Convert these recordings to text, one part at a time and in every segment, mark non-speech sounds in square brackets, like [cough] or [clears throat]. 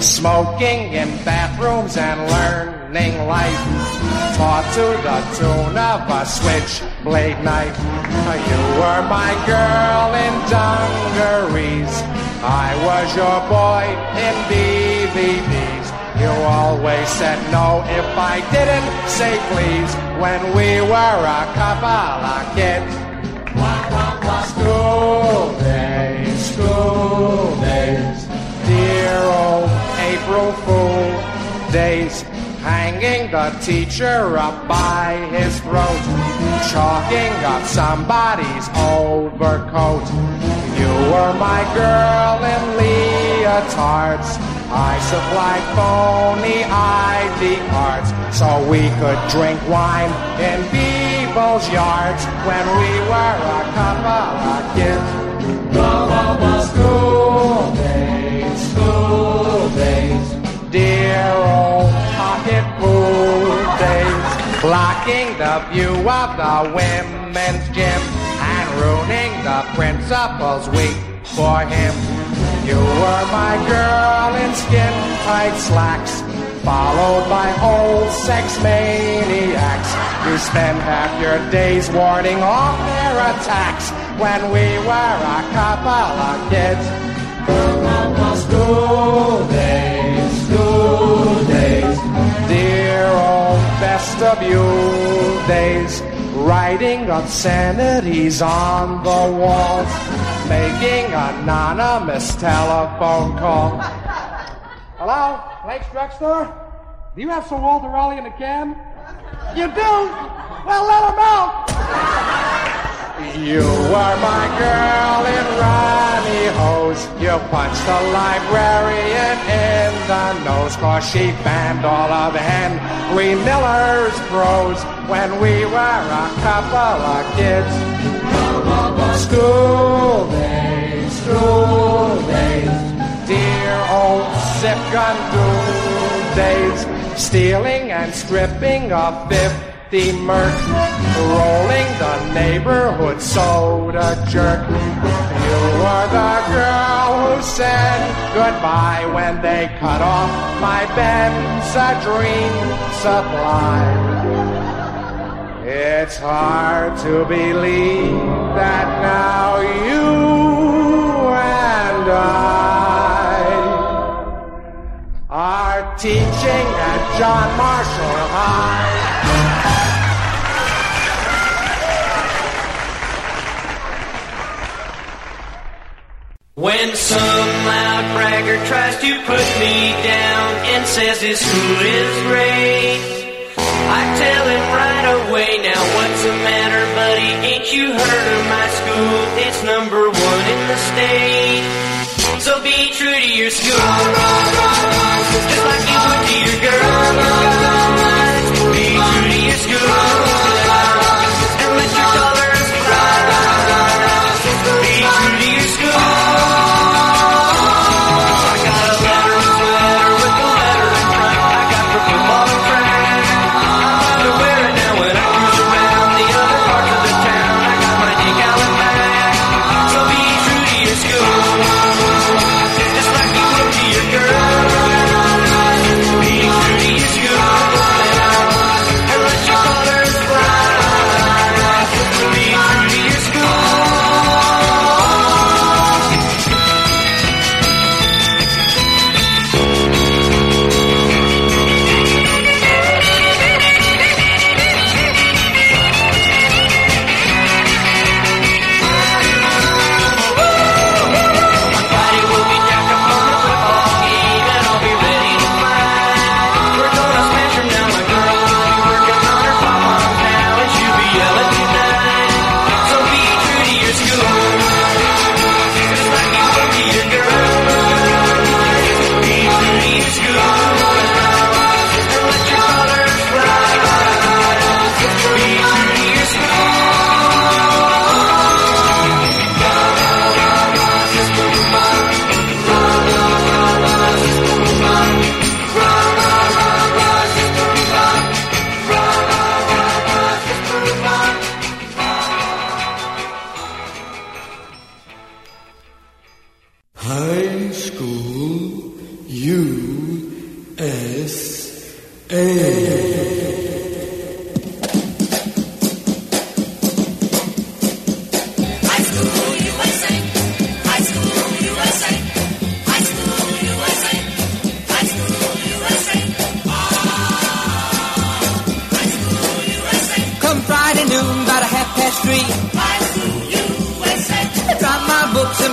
Smoking in bathrooms and learning life. Taught to the tune of a switchblade knife. You were my girl in dungarees. I was your boy in DVDs. You always said no if I didn't say please when we were a couple of kids. School days, school April Fool days, hanging the teacher up by his throat, chalking up somebody's overcoat. You were my girl in leotards. I supplied phony ID cards so we could drink wine in people's yards when we were a couple of kids. School blocking the view of the women's gym and ruining the principal's week for him. You were my girl in skin tight slacks, followed by old sex maniacs. You spend half your days warding off their attacks when we were a couple of kids. School days, vestibule days, writing obscenities on the walls, making anonymous telephone calls. Hello, Lake's Drugstore? Do you have Sir Walter Raleigh in a can? You do? Well, let him out. You were my girl in Ronnie Hose. You punched the librarian in the nose cause she banned all of Henry Miller's prose when we were a couple of kids. School days, school days, dear old zip gun days, stealing and stripping a 50 merc, rolling the neighborhood soda jerk. You were the girl who said goodbye when they cut off my Benzedrine supply. It's hard to believe that now you and I are teaching at John Marshall High. When some loud bragger tries to put me down and says his school is great, I tell him right away, now what's the matter, buddy? Ain't you heard of my school? It's number one in the state. So be true to your school, just like you would to your girl. Be true to your school,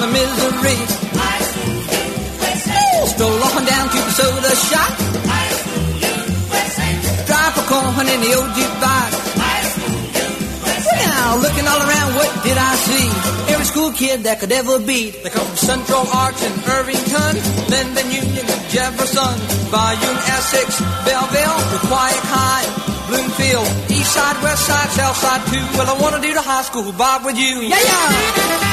my misery. Stroll on down to the soda shop. Drive a corn in the old jukebox. Now, looking all around, what did I see? Every school kid that could ever be. They come from Central Arts and Irvington, Linden Union, and Jefferson, Bayonne, Essex, Belleville, Quiet High, Bloomfield, East Side, West Side, South Side too. Well, I want to do the high school, bop, with you. Yeah, yeah.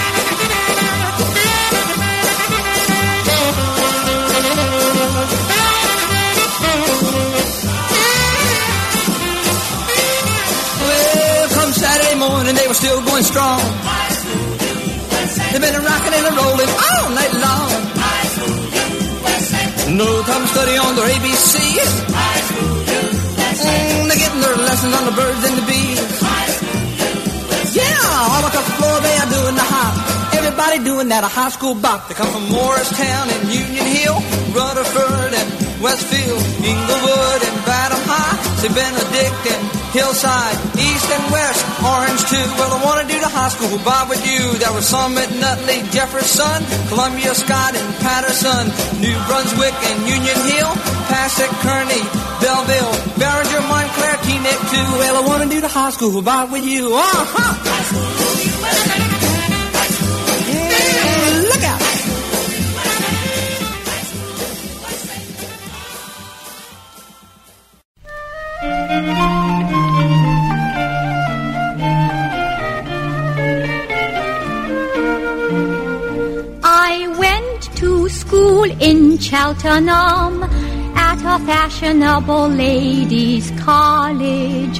Morning, they were still going strong. They've been rocking and a rolling all night long. No to study on their ABCs. Mm, they're getting their lessons on the birds and the bees. Yeah, all across the floor they are doing the hop. Everybody doing that a high school bop. They come from Morristown and Union Hill, Rutherford and Westfield, Englewood and Chatham High, St. Benedict and Hillside, East and West, Orange too. Well, I want to do the high school bop with you. There was some at Nutley, Jefferson, Columbia, Scott and Paterson, New Brunswick and Union Hill, Passaic, Kearny, Belleville, Barringer, Montclair, Teaneck too. Well, I want to do the high school you. Uh-huh. Cheltenham at a fashionable ladies' college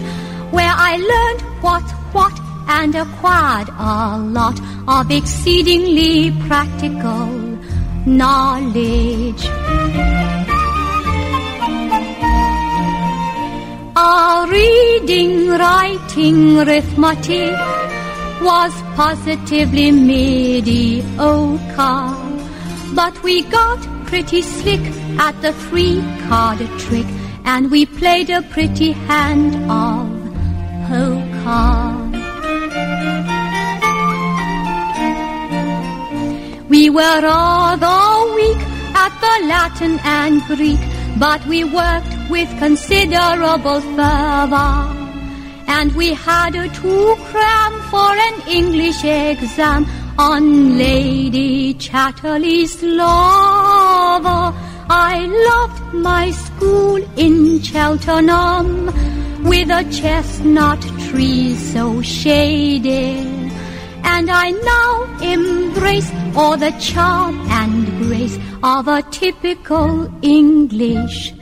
where I learned what's what and acquired a lot of exceedingly practical knowledge. Our reading, writing, arithmetic was positively mediocre. But we got pretty slick at the three card trick, and we played a pretty hand of poker. We were rather weak at the Latin and Greek, but we worked with considerable fervor. And we had a two cram for an English exam on Lady Chatterley's I loved my school in Cheltenham with a chestnut tree so shady. And I now embrace all the charm and grace of a typical English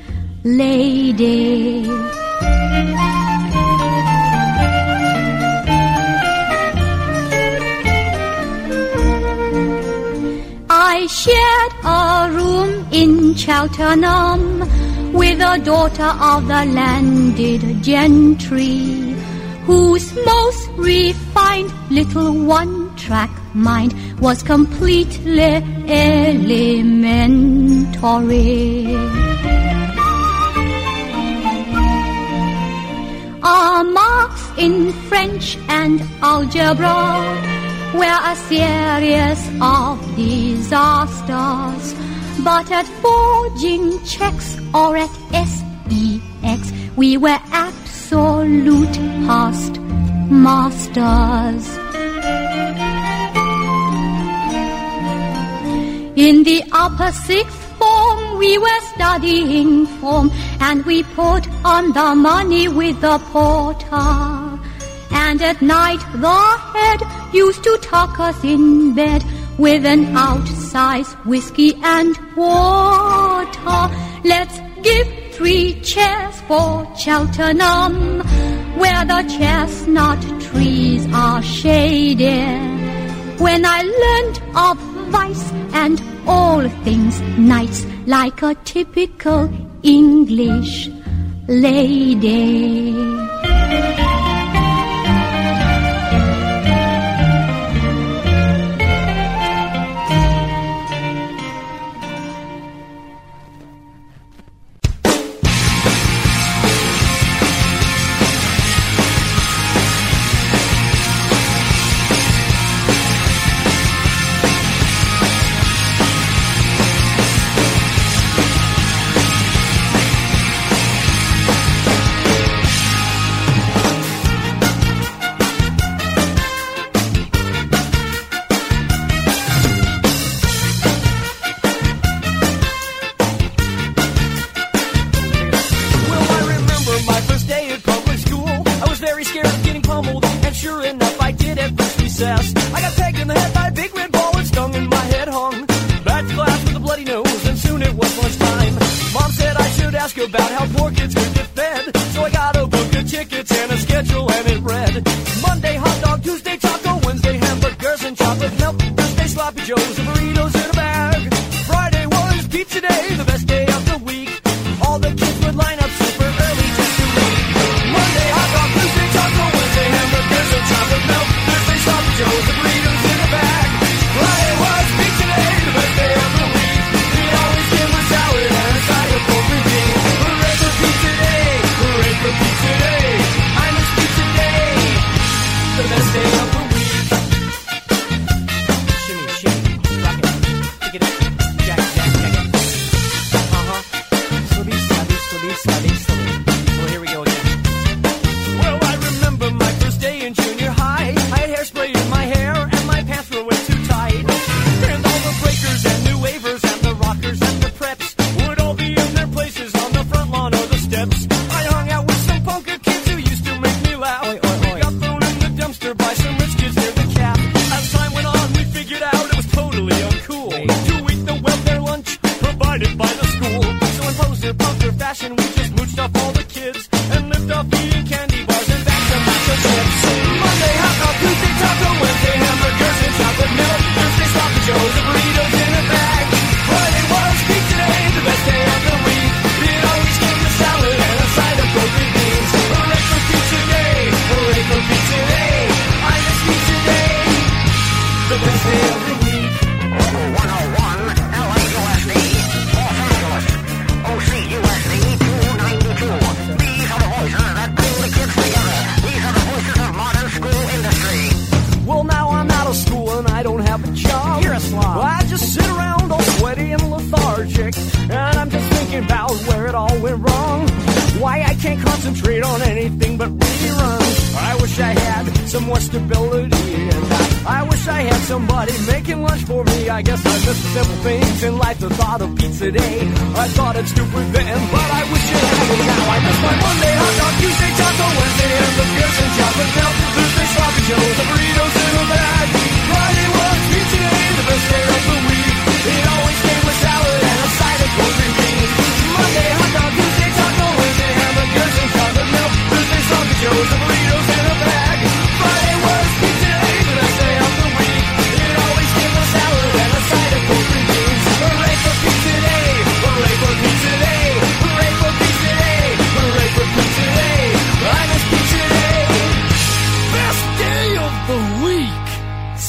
lady. I shared a room in Cheltenham with a daughter of the landed gentry, whose most refined little one-track mind was completely elementary. Our marks in French and algebra were a series of disasters. But at forging checks or at SEX, we were absolute past masters. In the upper sixth form, we were studying form, and we put on the money with the porter. And at night, the head used to tuck us in bed with an outsized whiskey and water. Let's give three cheers for Cheltenham, where the chestnut trees are shaded. When I learned of vice and all things nice, like a typical English lady. about how poor kids could get fed. So I got a book of tickets and a schedule, and it read Monday hot dog, Tuesday taco, Wednesday hamburgers and chocolate milk, Thursday sloppy joes.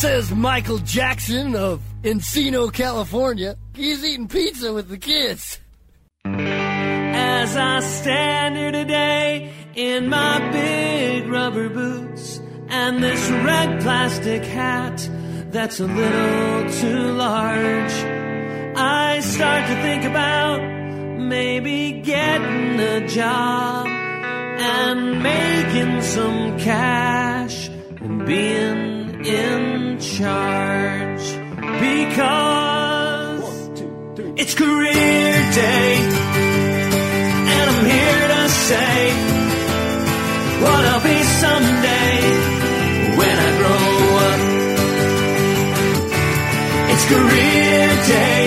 Says Michael Jackson of Encino, California. He's eating pizza with the kids. As I stand here today in my big rubber boots and this red plastic hat that's a little too large, I start to think about maybe getting a job and making some cash and being in charge because One, it's career day, and I'm here to say what I'll be someday when I grow up. It's career day,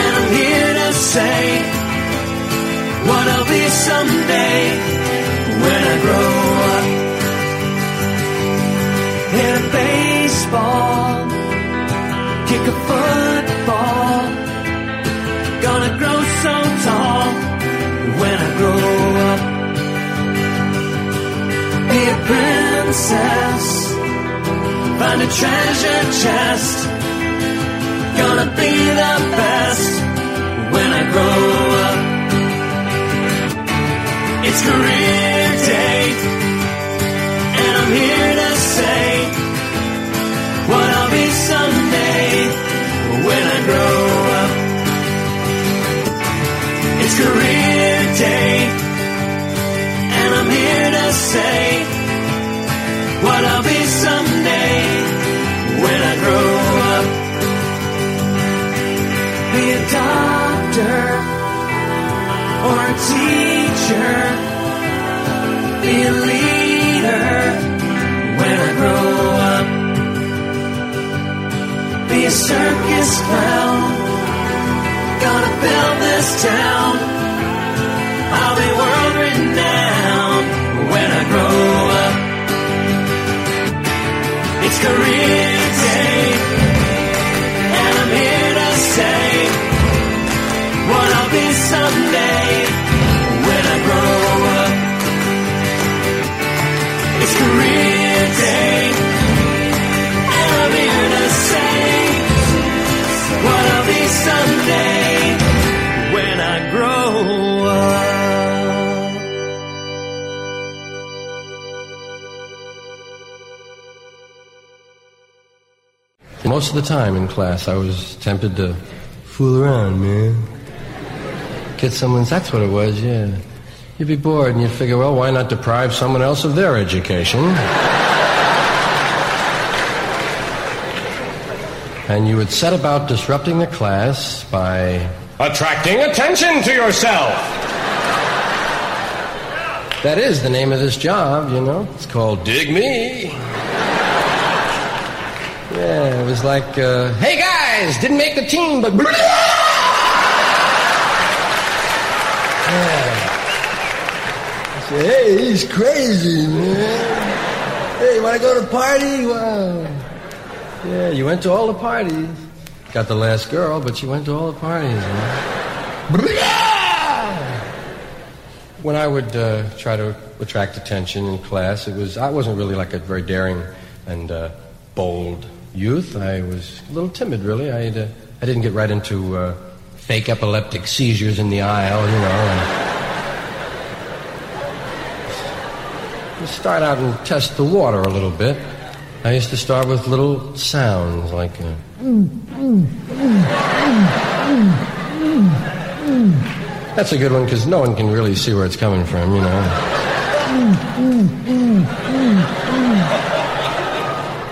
and I'm here to say what I'll be someday when I grow up. Get a baseball, kick a football. Gonna grow so tall when I grow up. Be a princess, find a treasure chest. Gonna be the best when I grow up. It's career day, and I'm here to say someday when I grow up. It's career day, and I'm here to say what I'll be someday when I grow up. Be a doctor or a teacher. Be a leader when I grow up. Circus clown. Gonna build this town. I'll be world renowned when I grow up. It's career day, and I'm here to say what I'll be someday when I grow up. It's career someday when I grow up. Most of the time in class, I was tempted to fool around, man. Get someone's, that's what it was, yeah. You'd be bored and you'd figure, well, why not deprive someone else of their education? And you would set about disrupting the class by attracting attention to yourself. That is the name of this job, you know. It's called Dig Me. Yeah, it was like, uh, hey guys, didn't make the team, but. Yeah. I said, hey, he's crazy, man. Hey, want to go to a party? Wow. Yeah, you went to all the parties. Got the last girl, but she went to all the parties. When I would uh, try to attract attention in class, it was I wasn't really like a very daring and uh, bold youth. I was a little timid, really. I uh, I didn't get right into uh, fake epileptic seizures in the aisle, you know. And just start out and test the water a little bit. I used to start with little sounds like. Uh, that's a good one because no one can really see where it's coming from, you know.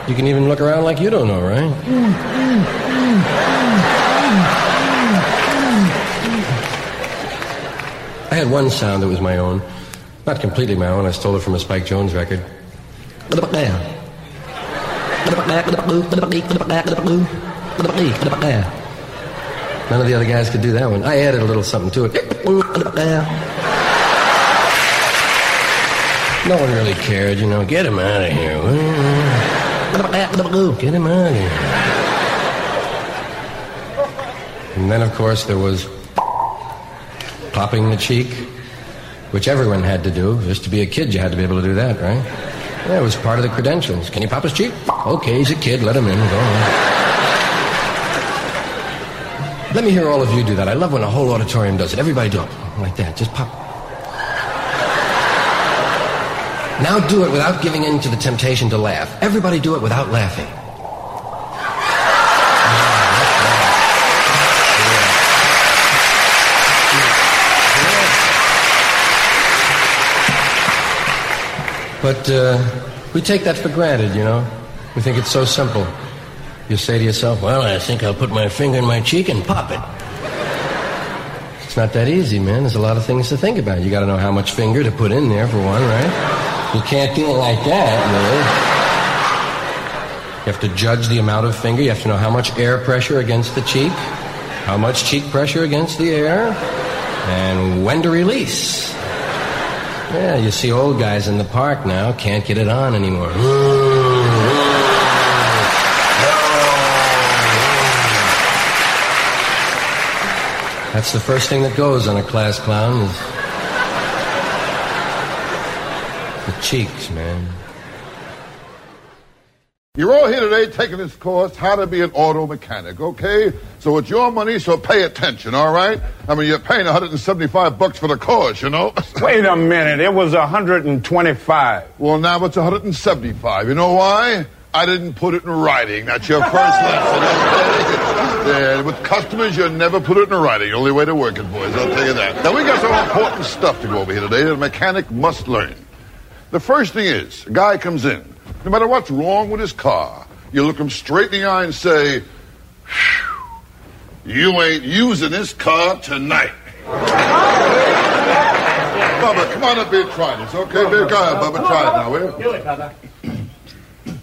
You can even look around like you don't know, right? I had one sound that was my own. Not completely my own. I stole it from a Spike Jones record. None of the other guys could do that one. I added a little something to it. No one really cared, you know. Get him out of here. Get him out of here. And then, of course, there was popping the cheek, which everyone had to do. Just to be a kid, you had to be able to do that, right? Yeah, it was part of the credentials. Can you pop his cheek? Okay, he's a kid. Let him in. Go on. Let me hear all of you do that. I love when a whole auditorium does it. Everybody do it. Like that. Just pop. Now do it without giving in to the temptation to laugh. Everybody do it without laughing. But uh, we take that for granted, you know. We think it's so simple. You say to yourself, well, I think I'll put my finger in my cheek and pop it. It's not that easy, man. There's a lot of things to think about. You got to know how much finger to put in there, for one, right? You can't do it like that, really. You have to judge the amount of finger. You have to know how much air pressure against the cheek, how much cheek pressure against the air, and when to release. Yeah, you see old guys in the park now can't get it on anymore. [laughs] That's the first thing that goes on a class clown is the cheeks, man. You're all here today taking this course, how to be an auto mechanic, okay? So it's your money, so pay attention, all right? I mean, you're paying 175 bucks for the course, you know? [laughs] Wait a minute. It was 125. well, now it's 175. You know why? I didn't put it in writing. That's your first [laughs] lesson. Yeah, with customers, you never put it in writing. Only way to work it, boys, I'll tell you that. Now, we got some important stuff to go over here today that a mechanic must learn. The first thing is, a guy comes in. No matter what's wrong with his car, you look him straight in the eye and say, you ain't using this car tonight. Bubba, come on up here and try this, okay? Baby? Go ahead, Bubba, try it now, will you? [clears throat]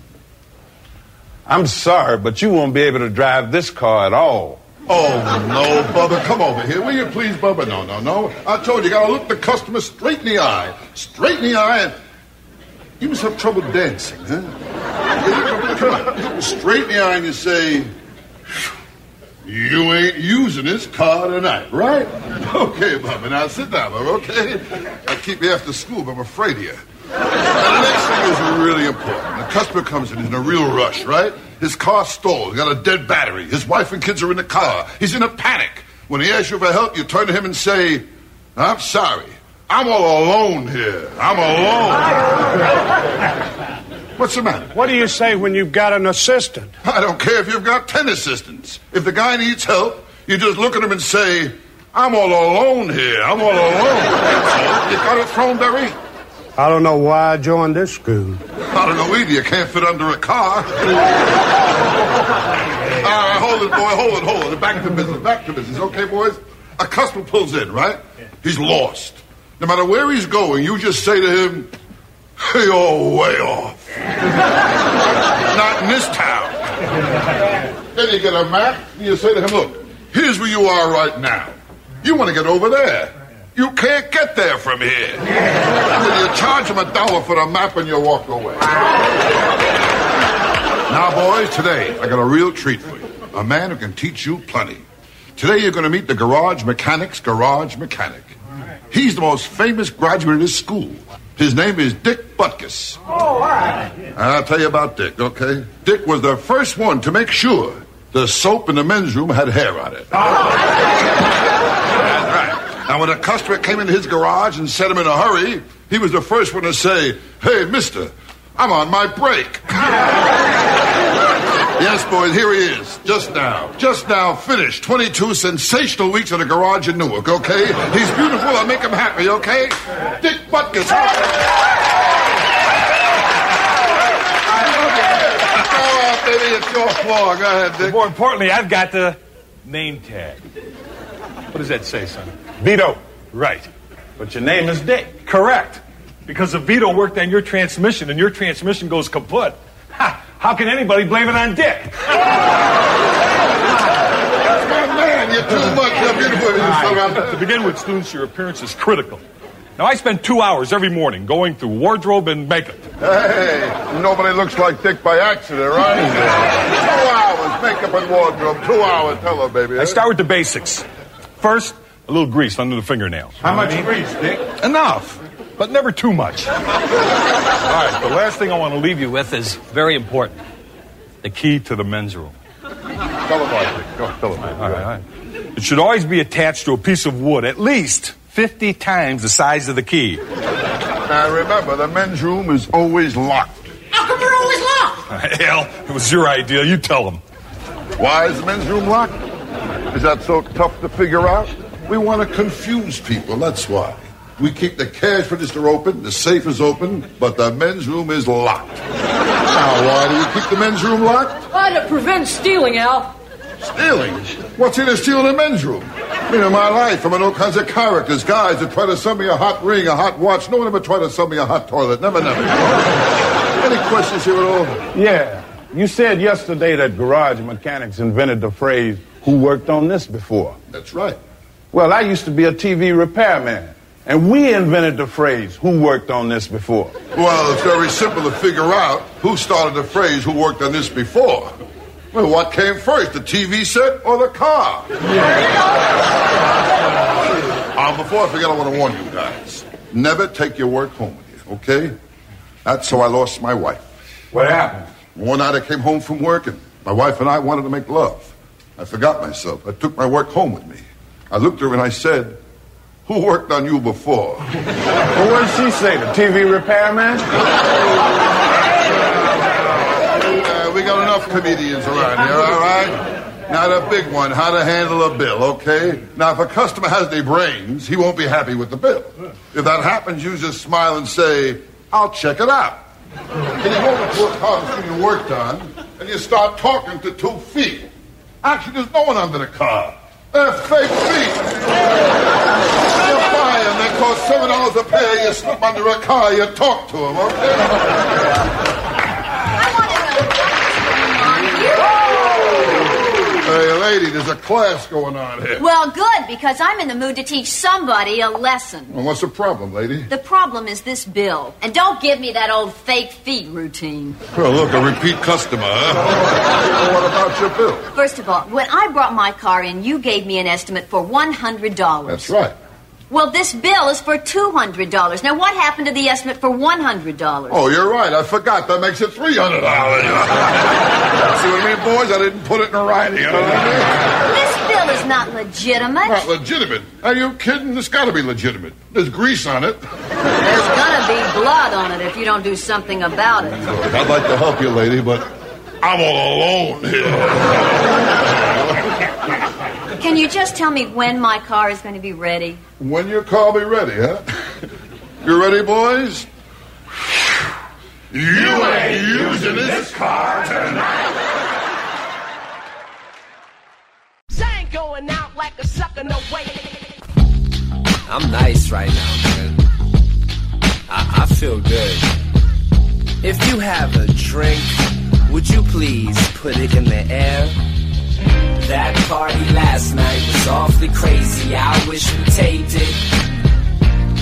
I'm sorry, but you won't be able to drive this car at all. Oh, no, Bubba, come over here. Will you please, Bubba? No, no, no. I told you, you gotta look the customer straight in the eye. Straight in the eye and... You must have trouble dancing, huh? Come on. Look straight in the eye and you say... You ain't using this car tonight, right? Okay, Bubba. Now sit down, Bubba, okay? I keep you after school, but I'm afraid of you. Now, the next thing is really important. The customer comes in, he's in a real rush, right? His car's stalled, he's got a dead battery. His wife and kids are in the car. He's in a panic. When he asks you for help, you turn to him and say, I'm sorry. I'm all alone here. I'm alone. What's the matter? What do you say when you've got an assistant? I don't care if you've got ten assistants. If the guy needs help, you just look at him and say, I'm all alone here. I'm all alone. You got it, Throneberry? I don't know why I joined this school. I don't know either. You can't fit under a car. [laughs] All right, hold it, boy. Hold it, hold it. Back to business. Back to business. Okay, boys? A customer pulls in, right? He's lost. No matter where he's going, you just say to him, hey, you're way off. [laughs] Not in this town. Then you get a map and you say to him, look, here's where you are right now. You want to get over there. You can't get there from here. You charge him a dollar for the map and you walk away. Now, boys, today I got a real treat for you. A man who can teach you plenty. Today you're going to meet the garage mechanic's garage mechanic. He's the most famous graduate of this school. His name is Dick Butkus. Oh, all right. I'll tell you about Dick, okay? Dick was the first one to make sure the soap in the men's room had hair on it. Oh. That's right. Now, when a customer came into his garage and said him in a hurry, he was the first one to say, Hey, mister, I'm on my break. [laughs] yes, boys, here he is. Just now. Just now finished. 22 sensational weeks at a garage in Newark, okay? He's beautiful. I'll make him happy, okay? Dick Butkus. Go on, baby. It's your floor. Go ahead, Dick. More importantly, I've got the name tag. What does that say, son? Vito. Right. But your name is Dick. Correct. Because if Vito worked on your transmission and your transmission goes kaput, ha, how can anybody blame it on Dick? Man, you're too much. You're beautiful. You're right. to begin with, students, your appearance is critical. Now, I spend two hours every morning going through wardrobe and makeup. Hey, nobody looks like Dick by accident, right? [laughs] Two hours, makeup and wardrobe. Two hours. Tell her, baby. I start with the basics. First, a little grease under the fingernails. How much grease, Dick? Enough, but never too much. [laughs] All right, the last thing I want to leave you with is very important the key to the men's room. Tell her about Dick. Go, tell her, baby. All right, all right. It should always be attached to a piece of wood, at least 50 times the size of the key. Now remember, the men's room is always locked. How come you're always locked? [laughs] Hell, it was your idea. You tell them. Why is the men's room locked? Is that so tough to figure out? We want to confuse people, that's why. We keep the cash register open, the safe is open, but the men's room is locked. Now, why do we keep the men's room locked? Why to prevent stealing, Al? Stealing? What's in to steal in the men's room? I mean, in my life, I'm in all kinds of characters. Guys that try to sell me a hot ring, a hot watch. No one ever tried to sell me a hot toilet. Never, never. Any questions here at all? Yeah. You said yesterday that garage mechanics invented the phrase, who worked on this before? That's right. Well, I used to be a TV repairman. And we invented the phrase, who worked on this before? Well, it's very simple to figure out who started the phrase, who worked on this before. Well, what came first, the TV set or the car? Uh, before I forget, I want to warn you guys. Never take your work home with you, okay? That's how I lost my wife. What happened? One night I came home from work and my wife and I wanted to make love. I forgot myself. I took my work home with me. I looked at her and I said, Who worked on you before? Well, what did she say? The TV repairman? Uh, we got enough comedians around here, all right? Not a big one, how to handle a bill, okay? Now, if a customer has any brains, he won't be happy with the bill. If that happens, you just smile and say, I'll check it out. And you go over to a car that's getting work done, and you start talking to two feet. Actually, there's no one under the car. They're fake feet. You buy them, they cost seven dollars a pair. You slip under a car, you talk to them, okay? I want to know you. Hey, lady, there's a class going on here. Well, good, because I'm in the mood to teach somebody a lesson. Well, what's the problem, lady? The problem is this bill. And don't give me that old fake feet routine. Well, look, a repeat customer, huh? well, what about your bill? First of all, when I brought my car in, you gave me an estimate for $100. That's right. Well, this bill is for $200. Now, what happened to the estimate for $100? Oh, you're right. I forgot. That makes it three hundred dollars. [laughs] See what I mean, boys? I didn't put it in writing. You know what I mean? This bill is not legitimate. Not legitimate. Are you kidding? This got to be legitimate. There's grease on it. There's gonna be blood on it if you don't do something about it. I'd like to help you, lady, but I'm all alone here. Can you just tell me when my car is going to be ready? When your car be ready, huh? You ready, boys? You ain't using this car tonight. ain't going out like a sucker, no way. I'm nice right now, man. I, I feel good. If you have a drink, would you please put it in the air? That party last night was awfully crazy. I wish we taped it.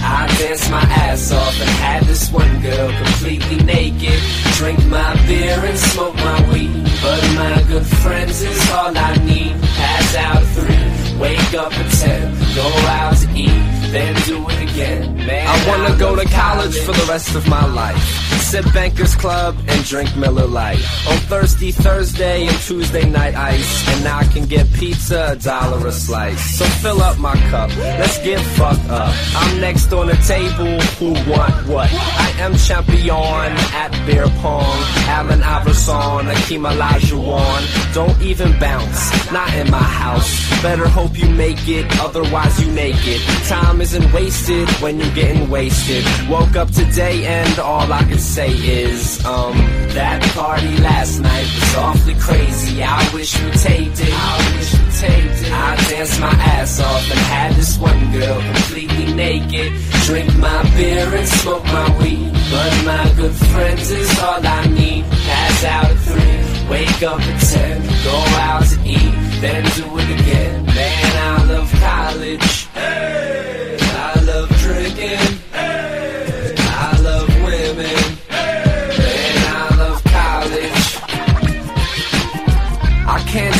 I danced my ass off and had this one girl completely naked. Drink my beer and smoke my weed. But my good friends is all I need. Pass out at three, wake up at ten, go out to eat, then do it again. Man, I wanna go to college for the rest of my life. sit Bankers Club and drink Miller Lite. On Thirsty Thursday and Tuesday night ice. And now I can get pizza a dollar a slice. So fill up my cup, let's get fucked up. I'm next on the table, who want what? I am champion at beer pong. Allen Iverson, Akeem Olajuwon. Don't even bounce, not in my house. Better hope you make it, otherwise you naked. Time isn't wasted when you're getting wasted. Woke up today and all I can say is, um, that party last night was awfully crazy. I wish we taped it. I wish we taped it. I danced my ass off and had this one girl completely naked. Drink my beer and smoke my weed. But my good friends is all I need. Pass out at three, wake up at ten, go out to eat, then do it again. Man, I love college. I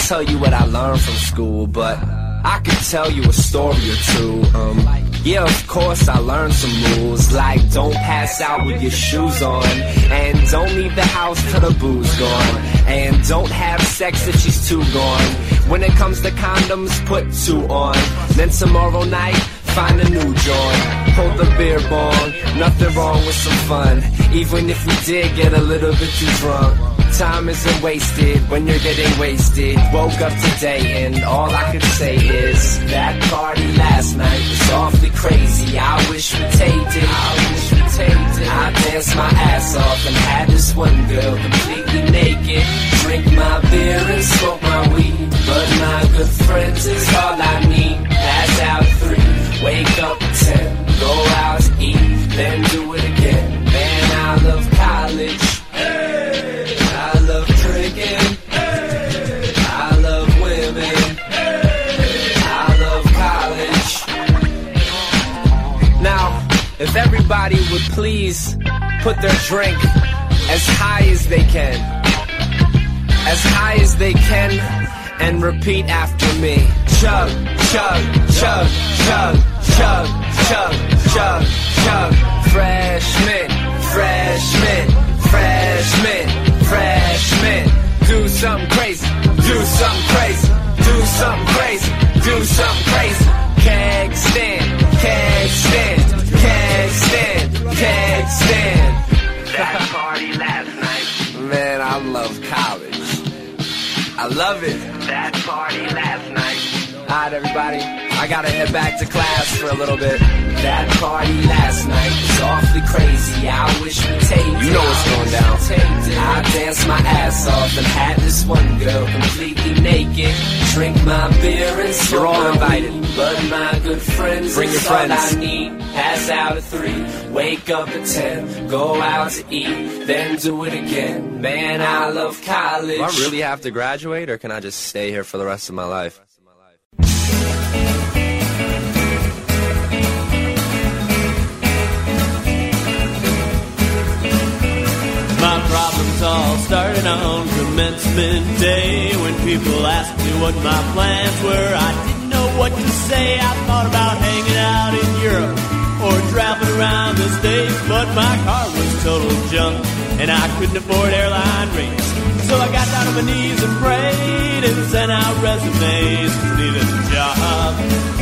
tell you what I learned from school, but I can tell you a story or two. Um, yeah, of course I learned some rules, like don't pass out with your shoes on, and don't leave the house till the booze gone, and don't have sex if she's too gone. When it comes to condoms, put two on. Then tomorrow night, find a new joint. Hold the beer bong, nothing wrong with some fun. Even if we did get a little bit too drunk. Time isn't wasted when you're getting wasted. Woke up today and all I could say is that party last night was awfully crazy. I wish we taped it. I wish we taped it. I danced my ass off and had this one girl completely naked. Drink my beer and smoke my weed. But my good friends is all I need. Pass out three, wake up ten, go out eat, then do it again. please put their drink as high as they can. As high as they can, and repeat after me. Chug, chug, chug, chug, chug, chug, chug, chug. Freshman, freshman, freshman, freshman. Do something crazy, do something crazy, do something crazy, do something crazy. Keg stand, keg stand can't stand. Man, I love college. I love it. That party last night. Alright, everybody. I gotta head back to class for a little bit. That party last night was awfully crazy. I wish we taped You know what's going down. I danced my ass off and had this one girl completely naked. Drink my beer and You're all invited weed. But my good friends, Bring your it's all friends. I need. Pass out at three, wake up at ten, go out to eat, then do it again. Man, I love college. Do I really have to graduate, or can I just stay here for the rest of my life? My problems all started on commencement day when people asked me what my plans were. I didn't know what to say. I thought about hanging out in Europe or traveling around the States, but my car was total junk and I couldn't afford airline rates. So I got down on my knees and prayed and sent out resumes needed a job.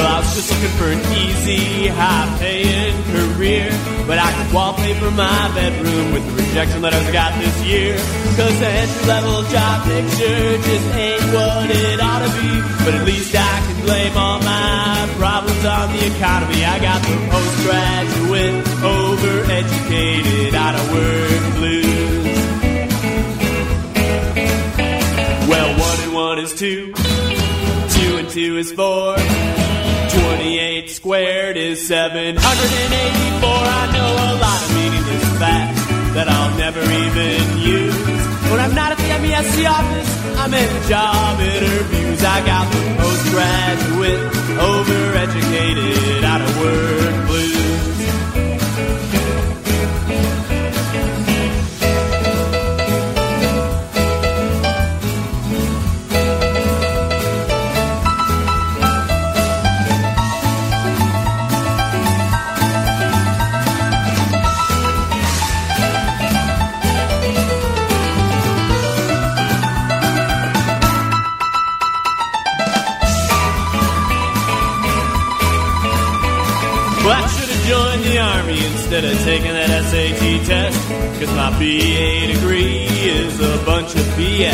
Well, I was just looking for an easy, high-paying career, but I could wallpaper my bedroom with the rejection letters I got this year. Cause the entry-level job picture just ain't what it ought to be, but at least I can blame all my problems on the economy. I got the postgraduate, overeducated, out of work blues. Well, one and one is two, two and two is four. 28 squared is 784. I know a lot of meaningless facts that I'll never even use. When I'm not at the MESC office, I'm in job interviews. I got the postgraduate, overeducated, out of work blues. Instead of taking that SAT test. Cause my BA degree is a bunch of BS.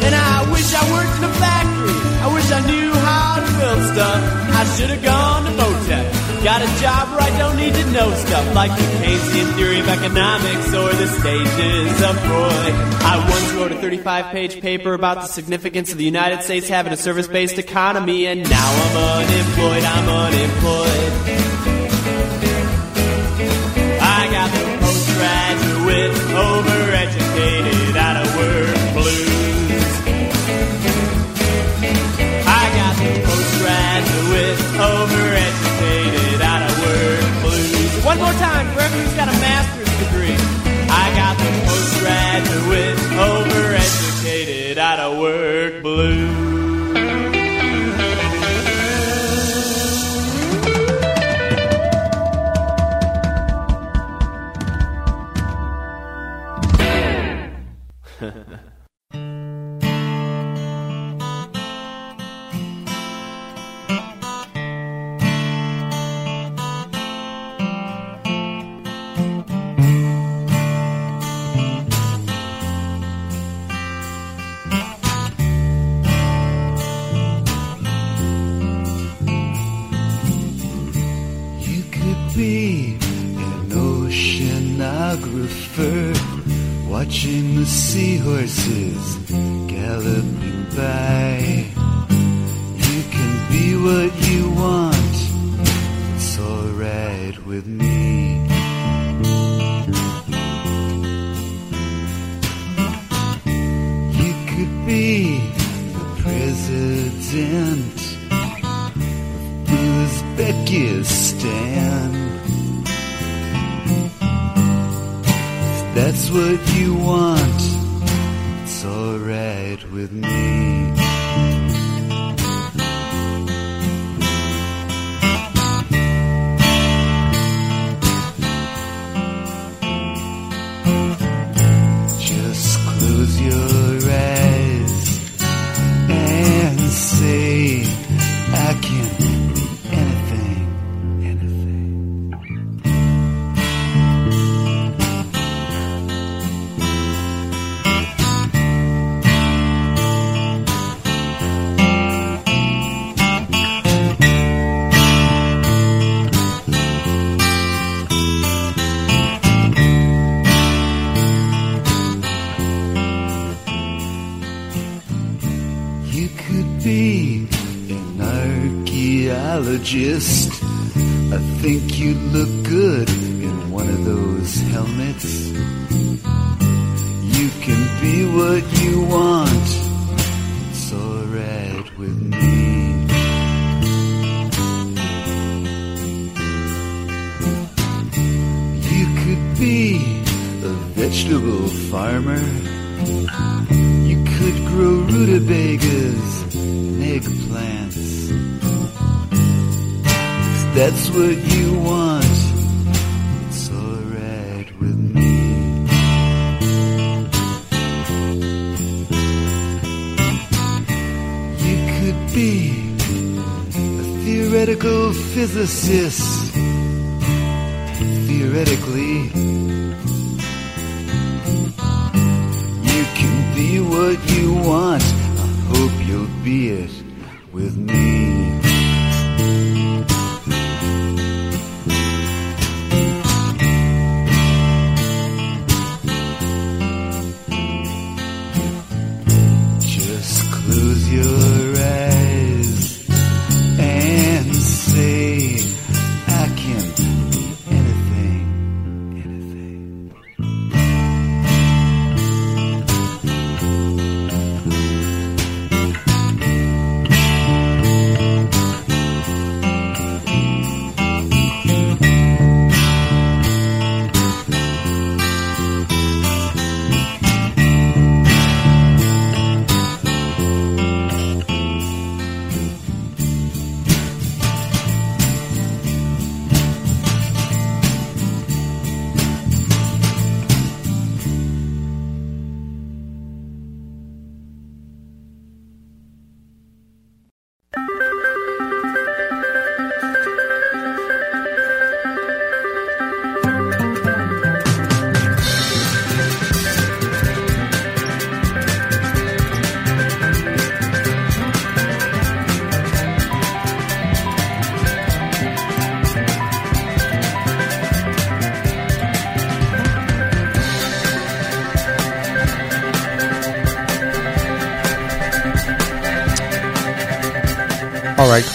And I wish I worked in a factory. I wish I knew how to build stuff. I should have gone to Motec. Got a job where I don't need to know stuff like the Keynesian theory of economics or the stages of Freud. I once wrote a 35 page paper about the significance of the United States having a service based economy, and now I'm unemployed. I'm unemployed. Biologist. Theoretical physicist. Theoretically, you can be what you want. I hope you'll be it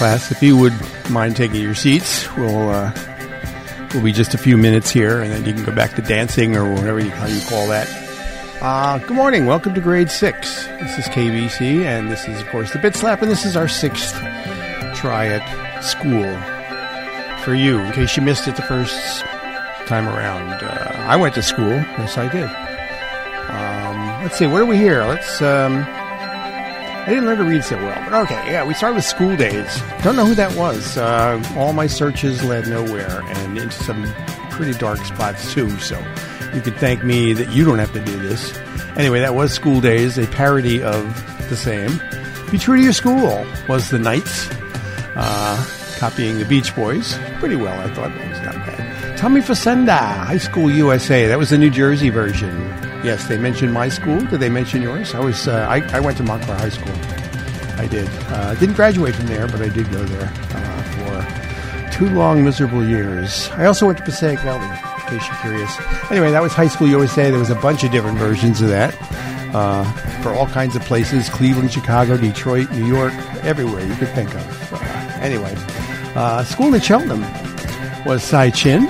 class, if you would mind taking your seats, we'll uh, we'll be just a few minutes here, and then you can go back to dancing or whatever you, how you call that. Uh, good morning. Welcome to grade six. This is KBC, and this is, of course, the Bit Slap, and this is our sixth try at school for you. In case you missed it the first time around, uh, I went to school. Yes, I did. Um, let's see. What are we here? Let's. Um, I didn't learn to read so well, but okay. Yeah, we started with school days. Don't know who that was. Uh, all my searches led nowhere, and into some pretty dark spots too. So you could thank me that you don't have to do this. Anyway, that was School Days, a parody of the same. Be True to Your School was the Knights, uh, copying the Beach Boys. Pretty well, I thought. That was not bad. Tommy Facenda, High School USA. That was the New Jersey version. Yes, they mentioned my school. Did they mention yours? I was. Uh, I, I went to Montclair High School. I did. Uh, didn't graduate from there, but I did go there uh, for two long, miserable years. I also went to Passaic Valley, in case you're curious. Anyway, that was High School USA. There was a bunch of different versions of that uh, for all kinds of places Cleveland, Chicago, Detroit, New York, everywhere you could think of. Uh, anyway, uh, school in Cheltenham was Sai Chin.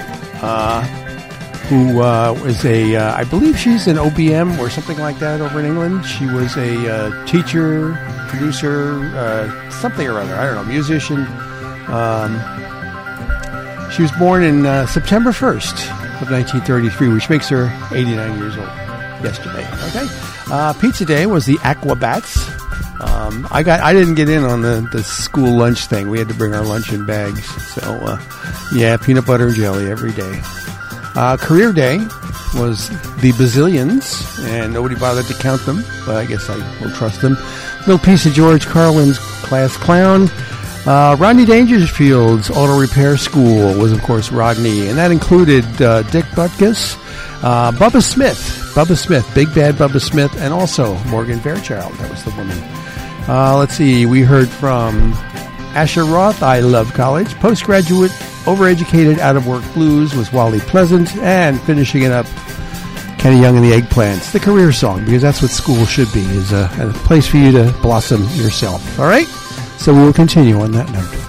Who uh, was a, uh, I believe she's an OBM or something like that over in England. She was a uh, teacher, producer, uh, something or other. I don't know, musician. Um, she was born in uh, September 1st of 1933, which makes her 89 years old yesterday. Okay. Uh, pizza Day was the Aquabats. Um, I got. I didn't get in on the, the school lunch thing. We had to bring our lunch in bags. So, yeah, peanut butter and jelly every day. Uh, career Day was the Bazillions, and nobody bothered to count them, but I guess I will trust them. Little piece of George Carlin's Class Clown. Uh, Rodney Dangerfield's Auto Repair School was, of course, Rodney, and that included uh, Dick Butkus, uh, Bubba Smith, Bubba Smith, Big Bad Bubba Smith, and also Morgan Fairchild. That was the woman. Uh, let's see, we heard from Asher Roth, I Love College. Postgraduate, overeducated, out of work blues was Wally Pleasant, and finishing it up, Kenny Young and the Eggplants, the career song, because that's what school should be, is a, a place for you to blossom yourself. All right? So we will continue on that note.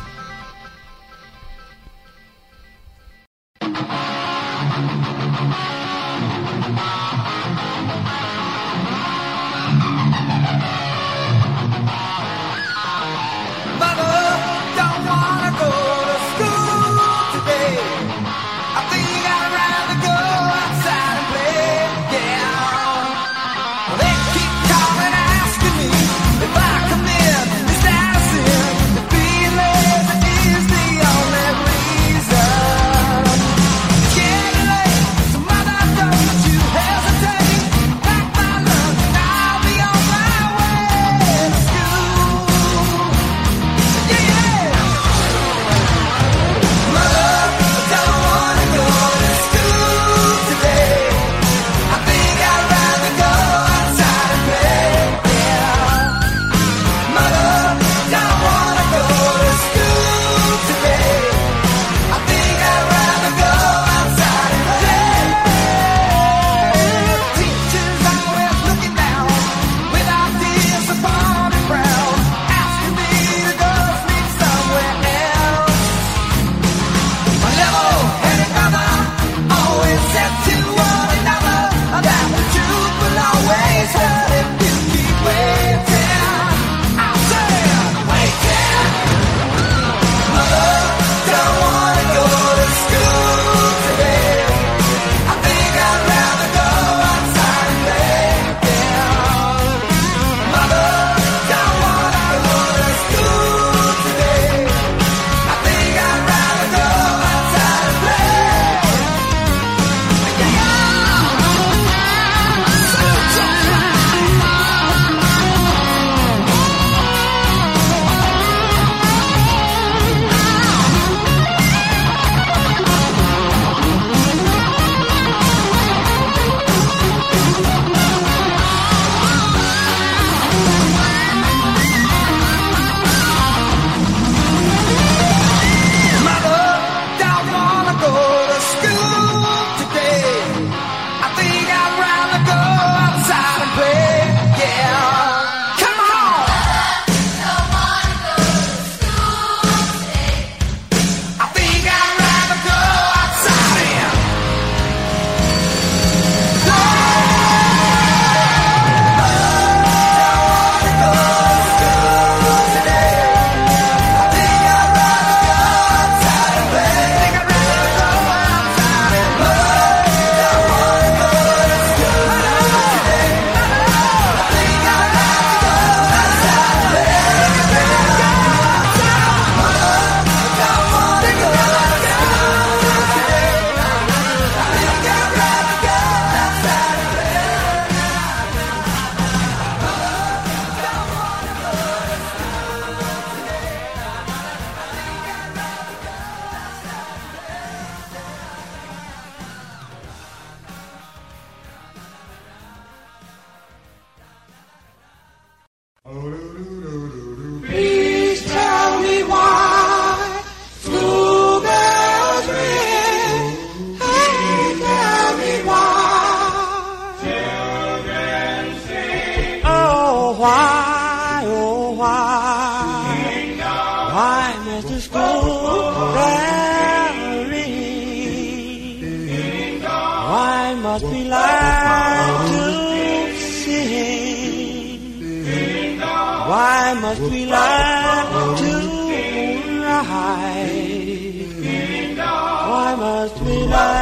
Why must we lie?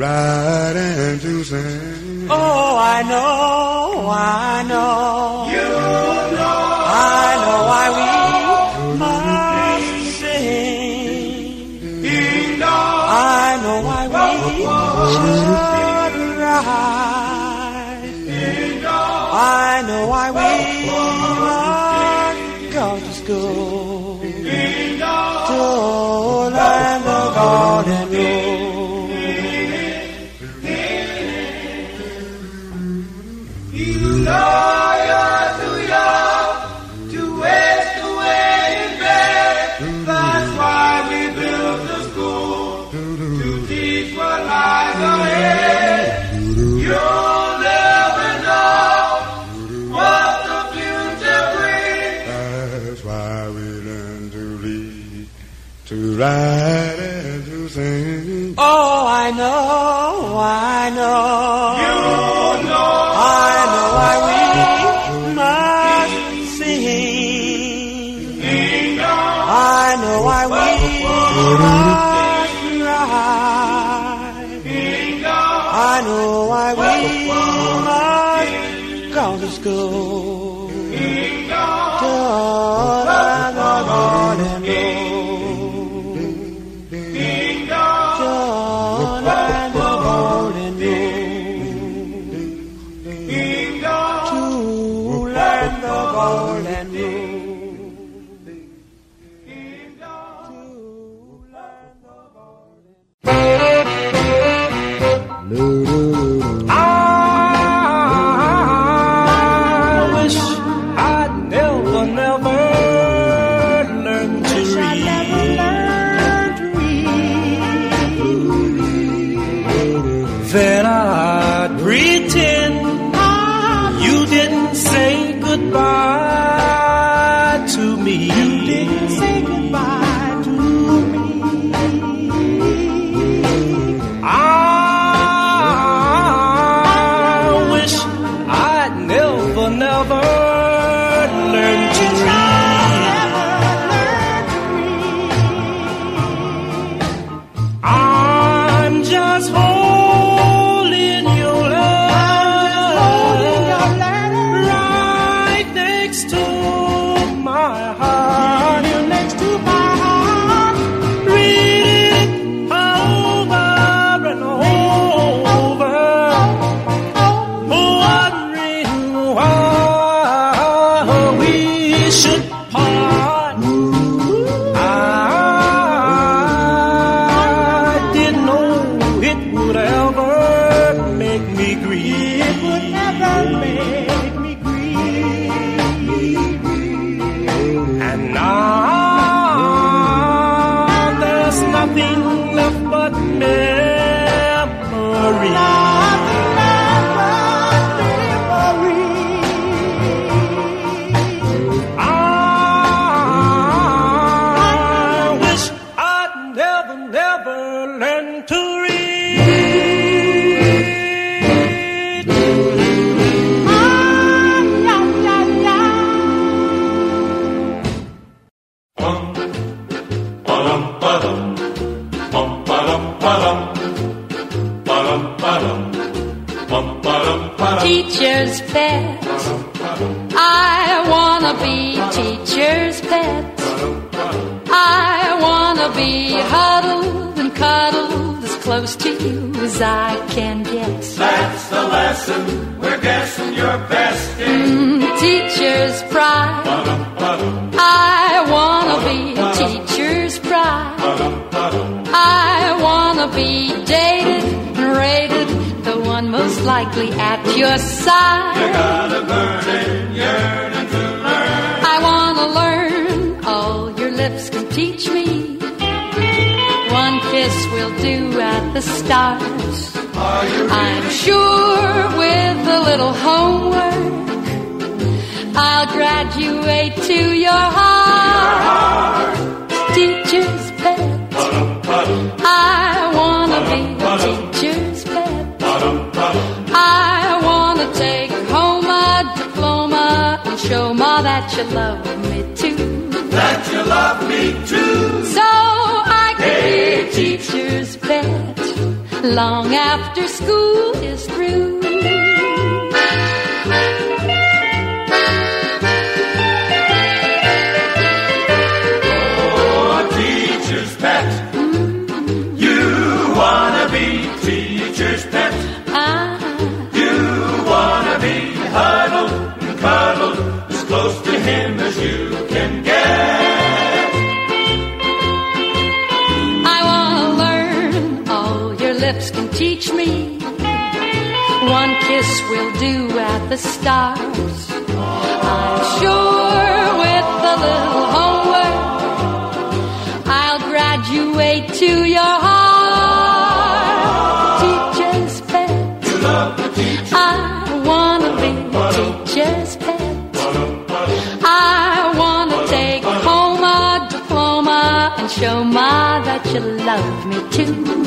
ride and to sing. Oh, I know, I know. You know. I know why we must sing. You. I know why we should ride. I know why we Luru I'll graduate to your heart. Teacher's pet. I wanna be a teacher's pet. I wanna take home a diploma and show ma that you love me too. That you love me too. So I can hey, be a teacher's pet long after school is through. do at the stars. I'm sure with a little homework, I'll graduate to your heart. Teacher's pet. I wanna be teacher's pet. I wanna take home a diploma and show ma that you love me too.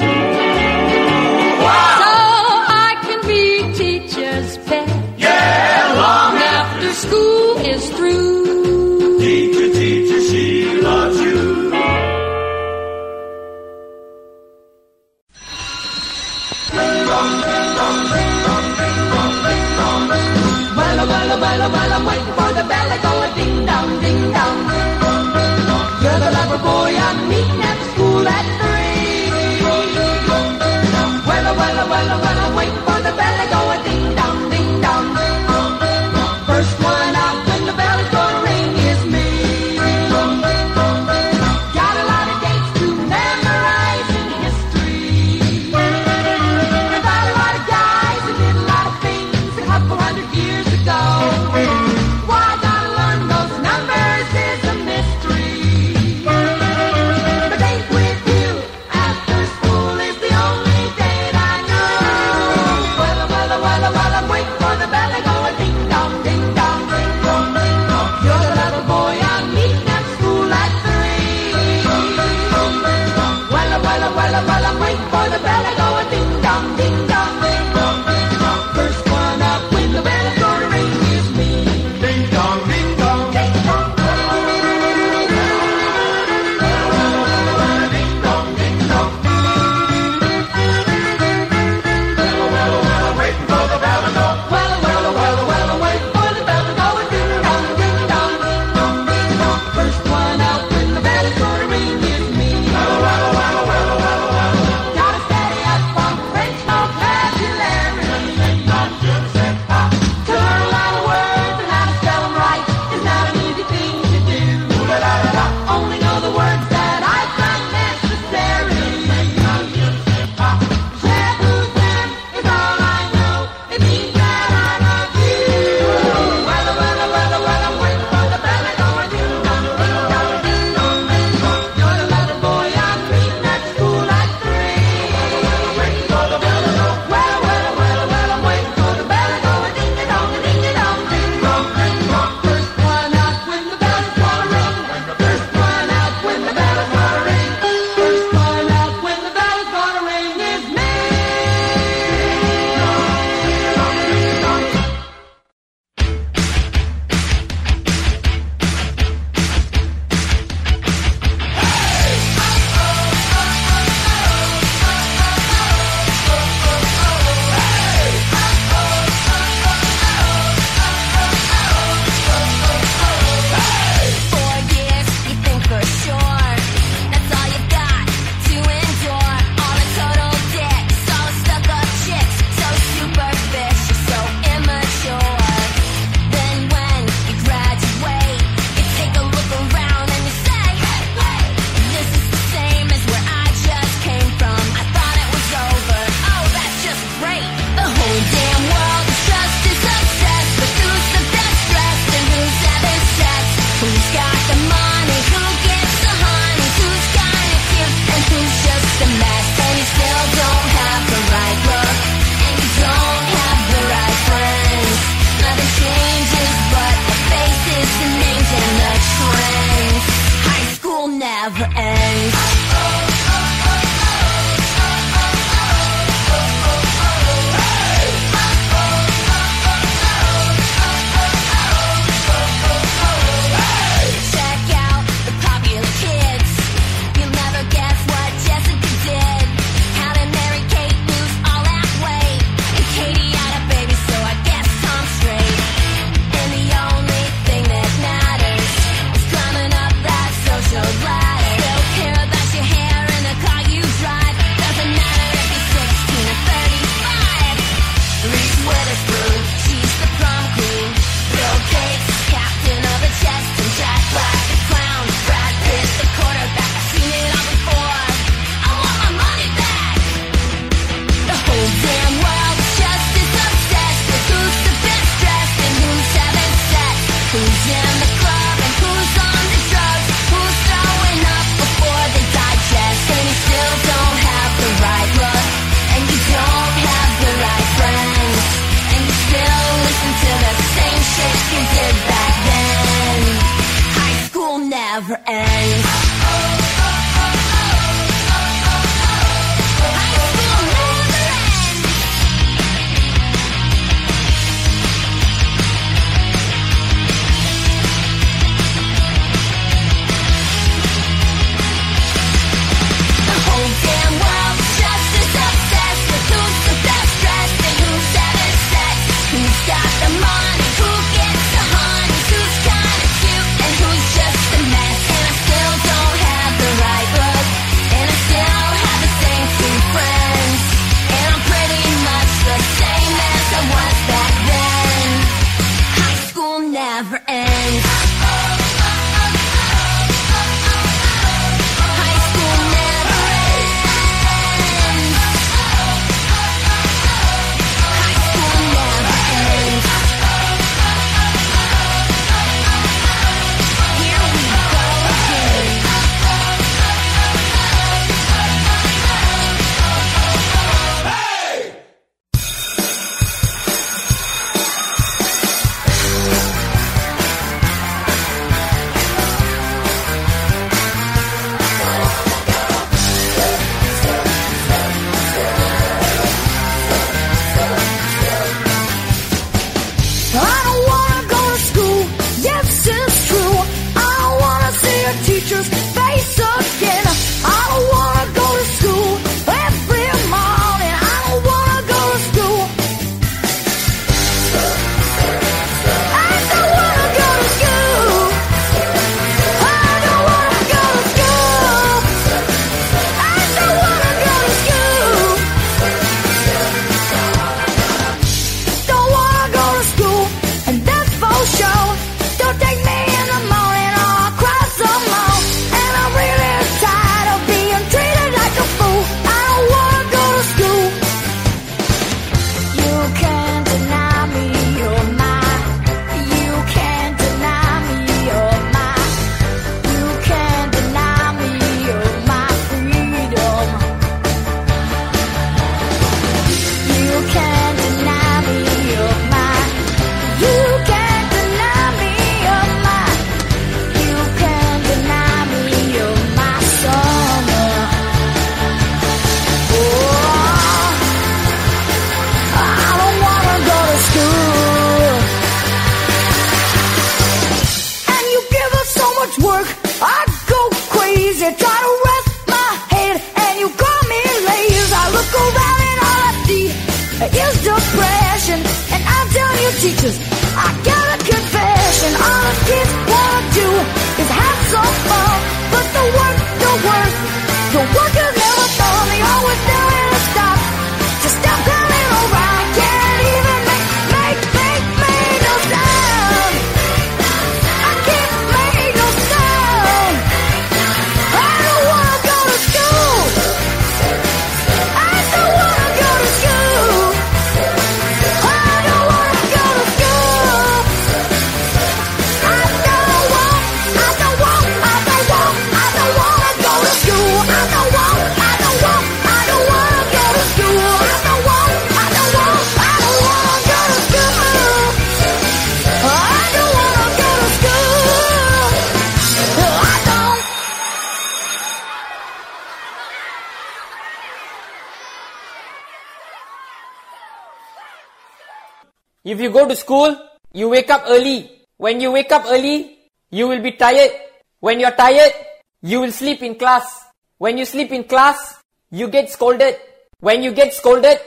You go to school, you wake up early. When you wake up early, you will be tired. When you're tired, you will sleep in class. When you sleep in class, you get scolded. When you get scolded,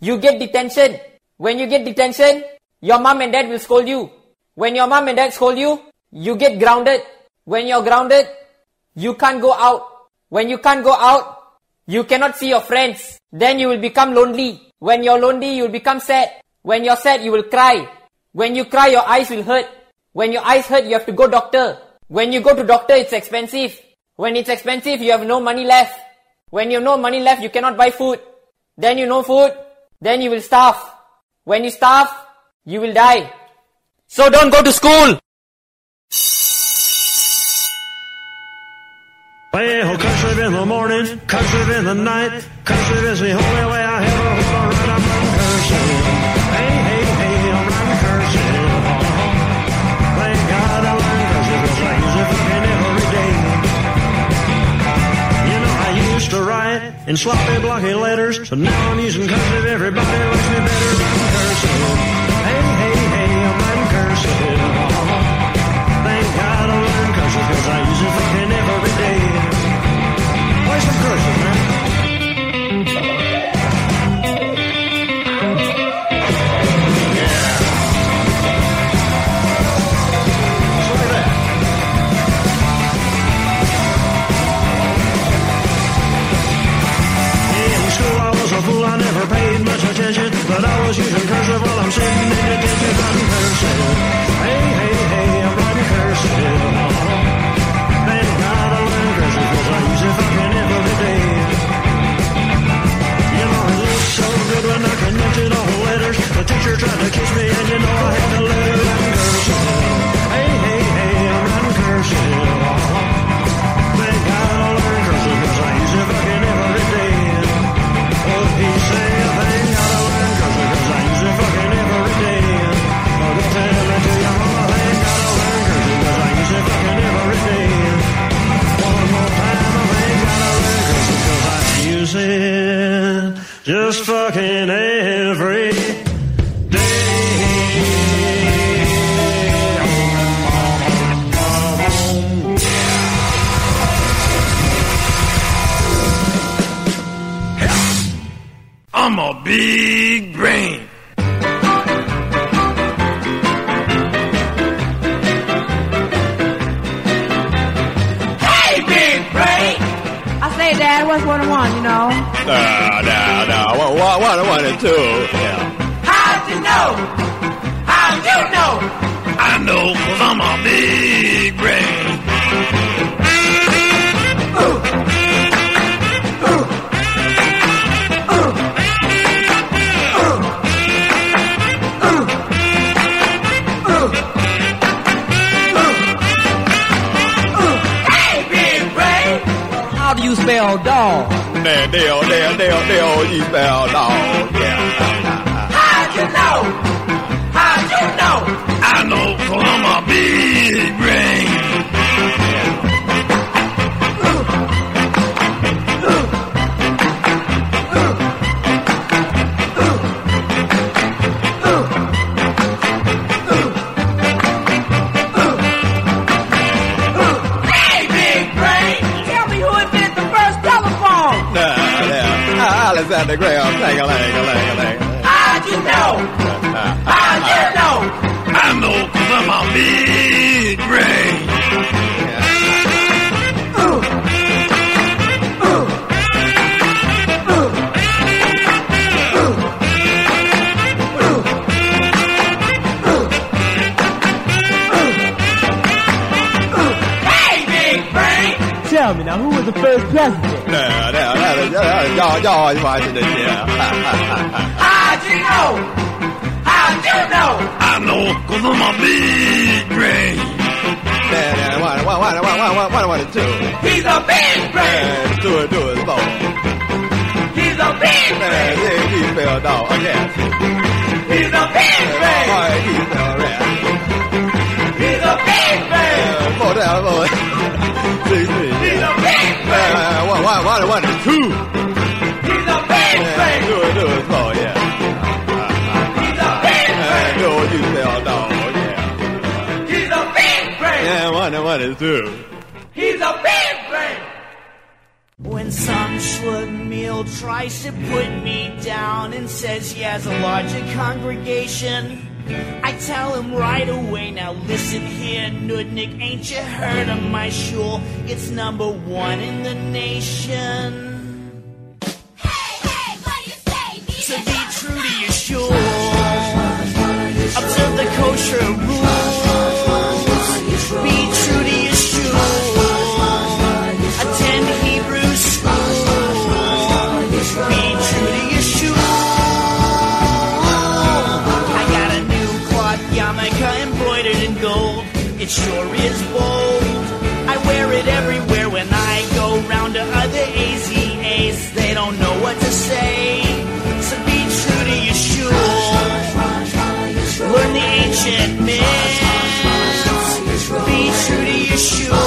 you get detention. When you get detention, your mom and dad will scold you. When your mom and dad scold you, you get grounded. When you're grounded, you can't go out. When you can't go out, you cannot see your friends. Then you will become lonely. When you're lonely, you will become sad. When you're sad, you will cry. When you cry, your eyes will hurt. When your eyes hurt, you have to go doctor. When you go to doctor, it's expensive. When it's expensive, you have no money left. When you have no money left, you cannot buy food. Then you no food, then you will starve. When you starve, you will die. So don't go to school. Well, cursive in the morning, cursive in the night, cursive is the only way I ever in sloppy, blocky letters, but now I'm using cursive. Everybody likes me better than cursive. Teacher tried to kiss me, and you know I had to let her write cursive. Hey, hey, hey, I'm. Thank God I 'cause I use it fucking every day. Oh, he say, thank God I 'cause I use it fucking every day. Oh, go tell it to your mama, thank God I learned cursive 'cause I use it fucking every day. One more time, I thank God I learned cursive 'cause I oh, use oh, it just fucking every I'm one, one and two. Yeah. How'd you know? How'd you know? I know cause I'm a big brain. There, there, there, there, there, you spell dog. Yeah. How'd you know? How'd you know? I know I'm a big brain. There. Alexander Graham, lang a lang a lang a lang. How'd you know? How'd you know? I know cause I'm a big brain. Hey, big brain! Tell me now, who was the first president? Now, now, now, y'all, y'all is watching this here. How'd you know? How'd you know? I know cause I'm a big brain. Now, one, one, one, one, one, one, one, one, two. He's a big brain! Do it, do it, four. He's a big brain! yeah, he fell down again. He's a big brain! Boy, he fell red. He's a big brain! Four down, four. Six, three. He's a big brain! Uh, one, one, one, one, two. He's a big brain! do it, do it, four, yeah. He's a big Uh, brain! do it, you fell down, yeah. He's a big brain! Yeah, one and one is two. He's a big brain! When some schlemiel tries to put me down and says he has a larger congregation, I tell him right away, now listen here, Nudnik, ain't you heard of my shul? It's number one in the nation. So be true to your shul. Observe the kosher rules. Be It sure is bold. I wear it everywhere when I go round to other AZAs. They don't know what to say. So be true to your shul. Learn the ancient myths. Be true to your shul.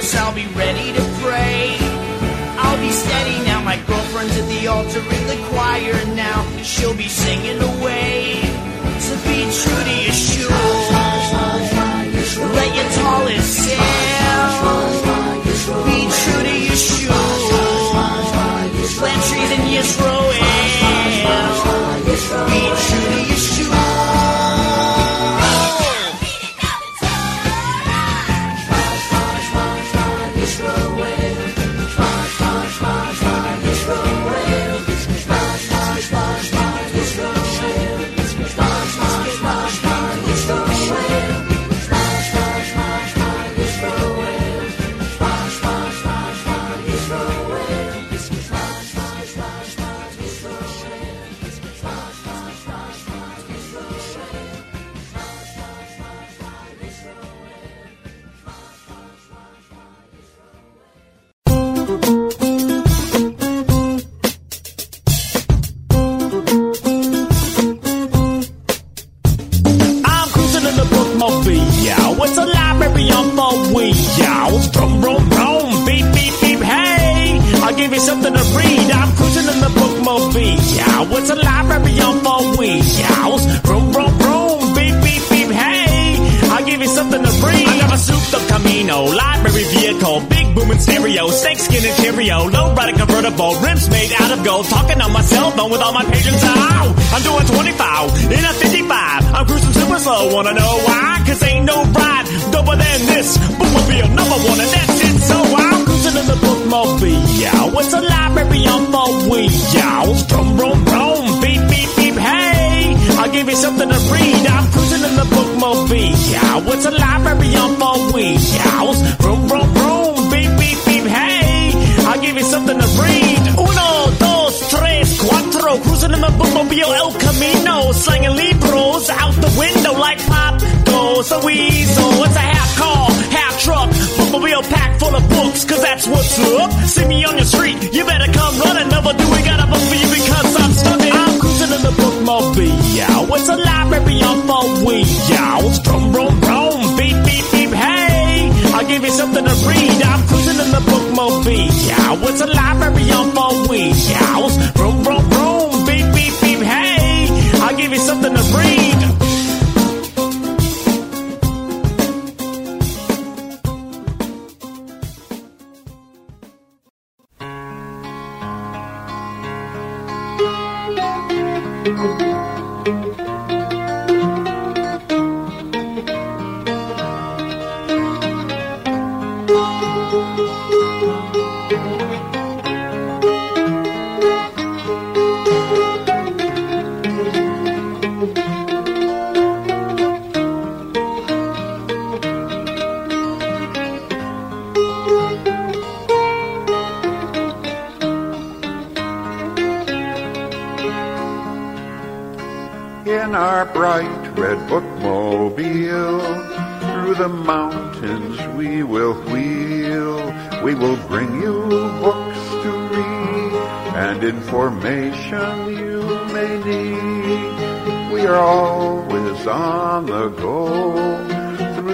Service. I'll be ready to pray. I'll be steady now. My girlfriend's at the altar in the choir now. She'll be singing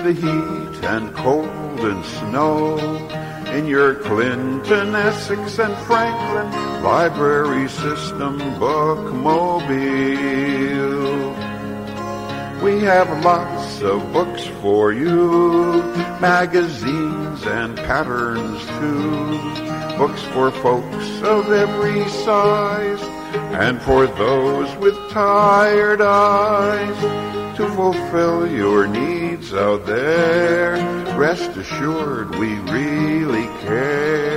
the heat and cold and snow. In your Clinton, Essex, and Franklin library system bookmobile. We have lots of books for you, magazines and patterns too. Books for folks of every size, and for those with tired eyes. To fulfill your needs out there, rest assured we really care.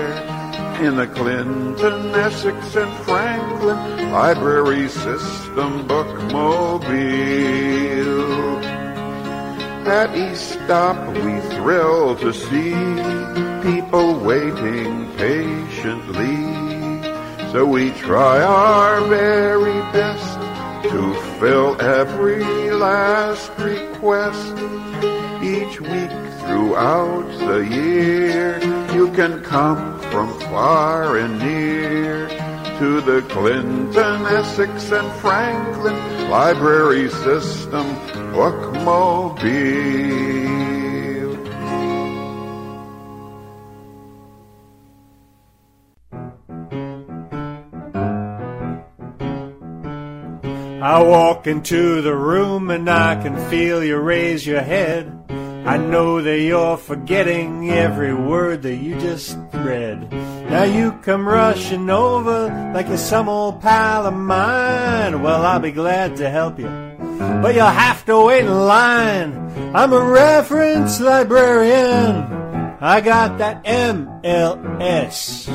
In the Clinton, Essex, and Franklin Library System Bookmobile. At each stop we thrill to see people waiting patiently. So we try our very best to fill every last request. Each week throughout the year, you can come from far and near to the Clinton, Essex, and Franklin Library System Bookmobile. I walk into the room and I can feel you raise your head. I know that you're forgetting every word that you just read. Now you come rushing over like you're some old pal of mine. Well, I'll be glad to help you, but you'll have to wait in line. I'm a reference librarian. I got that MLS.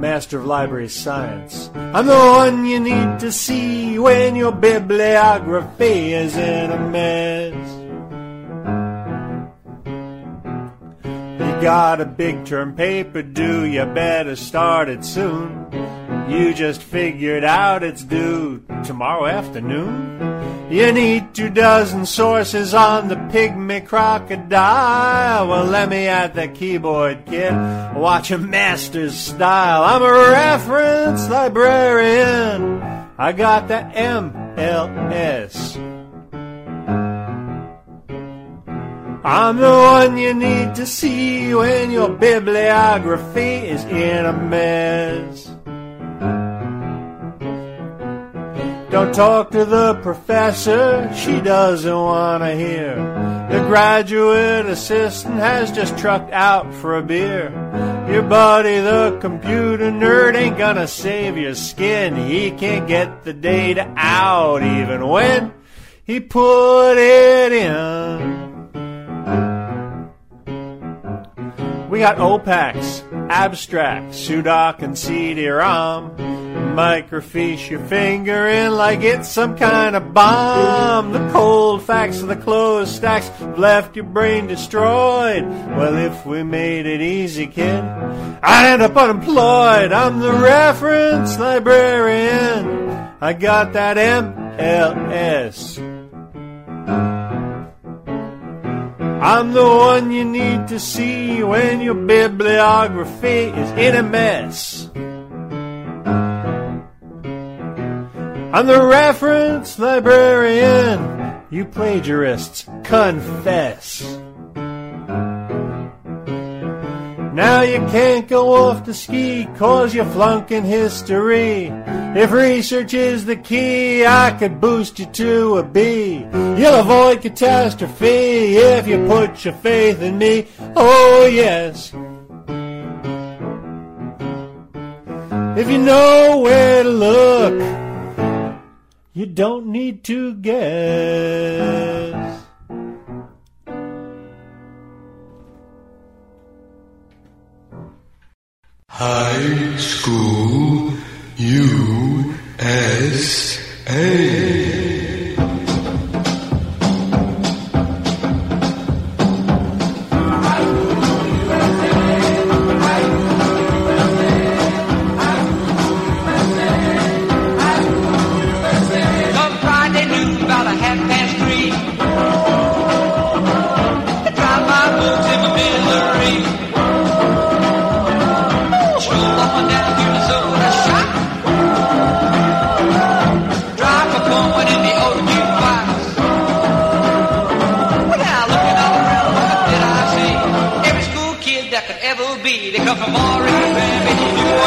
Master of Library Science. I'm the one you need to see when your bibliography is in a mess. Got a big term paper due, you better start it soon. You just figured out it's due tomorrow afternoon. You need two dozen sources on the pygmy crocodile. Well, let me at the keyboard, kid. Watch a master's style. I'm a reference librarian. I got the MLS. I'm the one you need to see when your bibliography is in a mess. Don't talk to the professor, she doesn't want to hear. The graduate assistant has just trucked out for a beer. Your buddy, the computer nerd, ain't gonna save your skin. He can't get the data out even when he put it in. We got OPACs, abstract, sudoc, and CD-ROM. Microfiche your finger in like it's some kind of bomb. The cold facts of the closed stacks have left your brain destroyed. Well, if we made it easy, kid, I'd end up unemployed. I'm the reference librarian. I got that MLS. I'm the one you need to see when your bibliography is in a mess. I'm the reference librarian. You plagiarists, confess. Now you can't go off to ski cause you're flunking history. If research is the key, I could boost you to a B. You'll avoid catastrophe if you put your faith in me. Oh yes. If you know where to look, you don't need to guess. High School USA.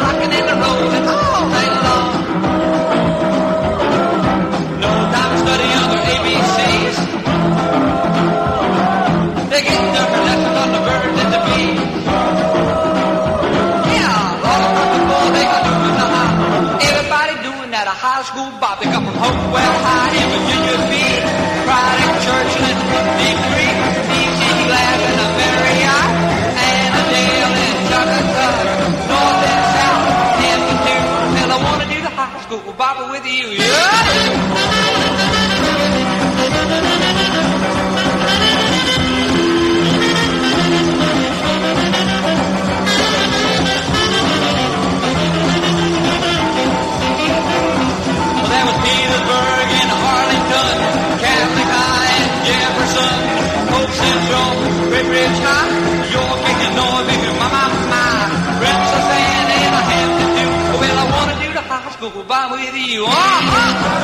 rocking and a rolling with you. Yeah! High school by with you. Uh-huh.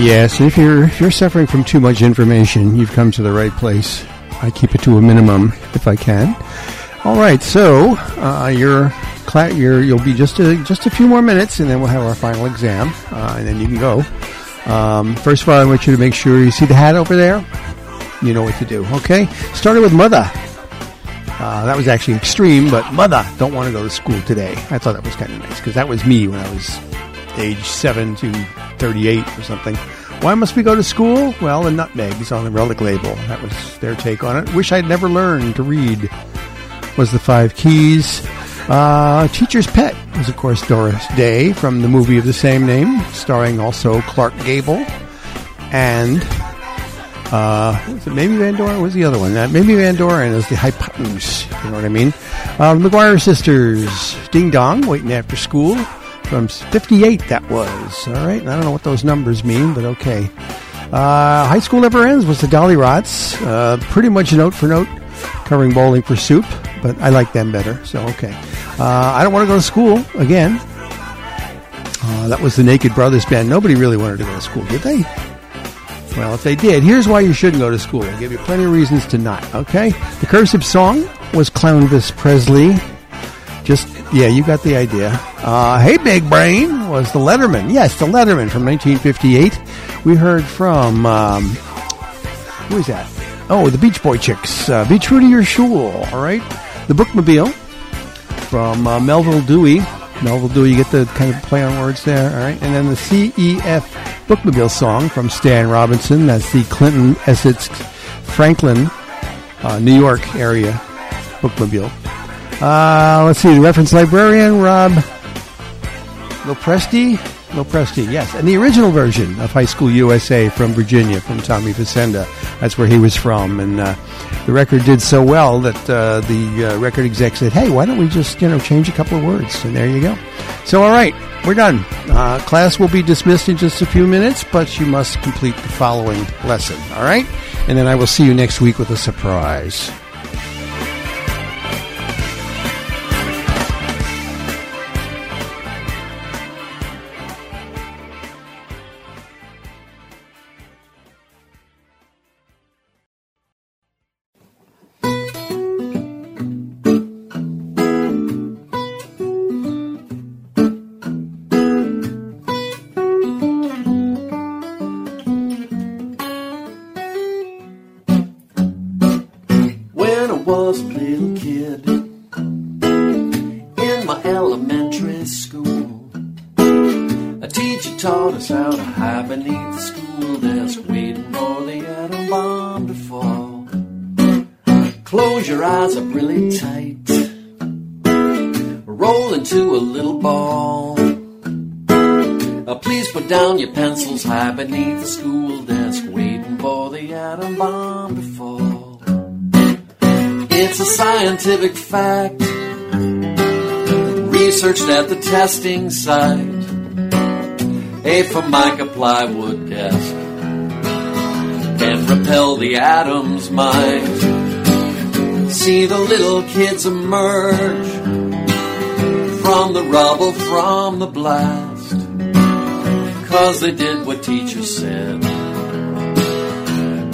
Yes, if you're if you're suffering from too much information, you've come to the right place. I keep it to a minimum if I can. All right, so uh, you're, cla- you're you'll be just a just a few more minutes, and then we'll have our final exam, uh, and then you can go. Um, first of all, I want you to make sure you see the hat over there. You know what to do. Okay, started with mother. Uh, that was actually extreme, but mother don't want to go to school today. I thought that was kind of nice because that was me when I was age 7 to 38 or something. Why must we go to school? Well, the nutmegs on the relic label. That was their take on it. Wish I'd never learned to read. Was the Five Keys. Uh, Teacher's Pet was, of course, Doris Day from the movie of the same name, starring also Clark Gable and uh, Mamie Van Doren? Was the other one? Uh, Mamie Van Doren is the hypotenuse. You know what I mean? Uh, McGuire sisters, Ding Dong, waiting after school from 58 that was. All right. I don't know what those numbers mean, but okay. Uh, High School Never Ends was the Dollyrots. Uh, pretty much note for note covering Bowling for Soup, but I like them better. So, okay. Uh, I don't want to go to school again. Uh, that was the Naked Brothers Band. Nobody really wanted to go to school, did they? Well, if they did, here's why you shouldn't go to school. I'll give you plenty of reasons to not, okay? The cursive song was Clownvis Presley. Just, yeah, you got the idea. Uh, hey, Big Brain was the Letterman. Yes, the Letterman from 1958. We heard from, um, who is that? Oh, the Beach Boychiks. Uh, Be True to Your Shul, all right? The Bookmobile from uh, Melville Dewey. Melville Dewey, you get the kind of play on words there, all right? And then the CEF Bookmobile song from Stan Robinson. That's the Clinton, Essex, Franklin, uh, New York area Bookmobile. Uh, let's see, the reference librarian, Rob Lopresti. Lopresti, yes. And the original version of High School USA from Virginia, from Tommy Facenda. That's where he was from. And uh, the record did so well that uh, the uh, record exec said, hey, why don't we just, you know, change a couple of words? And there you go. So, all right, we're done. Uh, class will be dismissed in just a few minutes, but you must complete the following lesson, all right? And then I will see you next week with a surprise. Us how to hide beneath the school desk, waiting for the atom bomb to fall. Close your eyes up really tight, roll into a little ball. Uh, please put down your pencils high beneath the school desk, waiting for the atom bomb to fall. It's a scientific fact, researched at the testing site. A Formica plywood desk can repel the atom's might. See the little kids emerge from the rubble, from the blast. Cause they did what teacher said.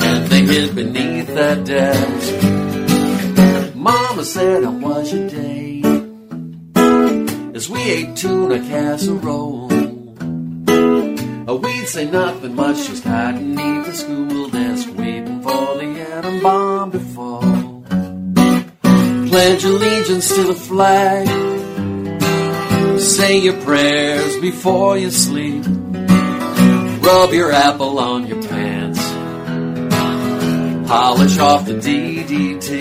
And they hid beneath that desk. Mama said, How was your day? As we ate tuna casserole. Oh, we'd say nothing much, just hiding beneath the school desk, waiting for the atom bomb to fall. Pledge allegiance to the flag. Say your prayers before you sleep. Rub your apple on your pants. Polish off the DDT.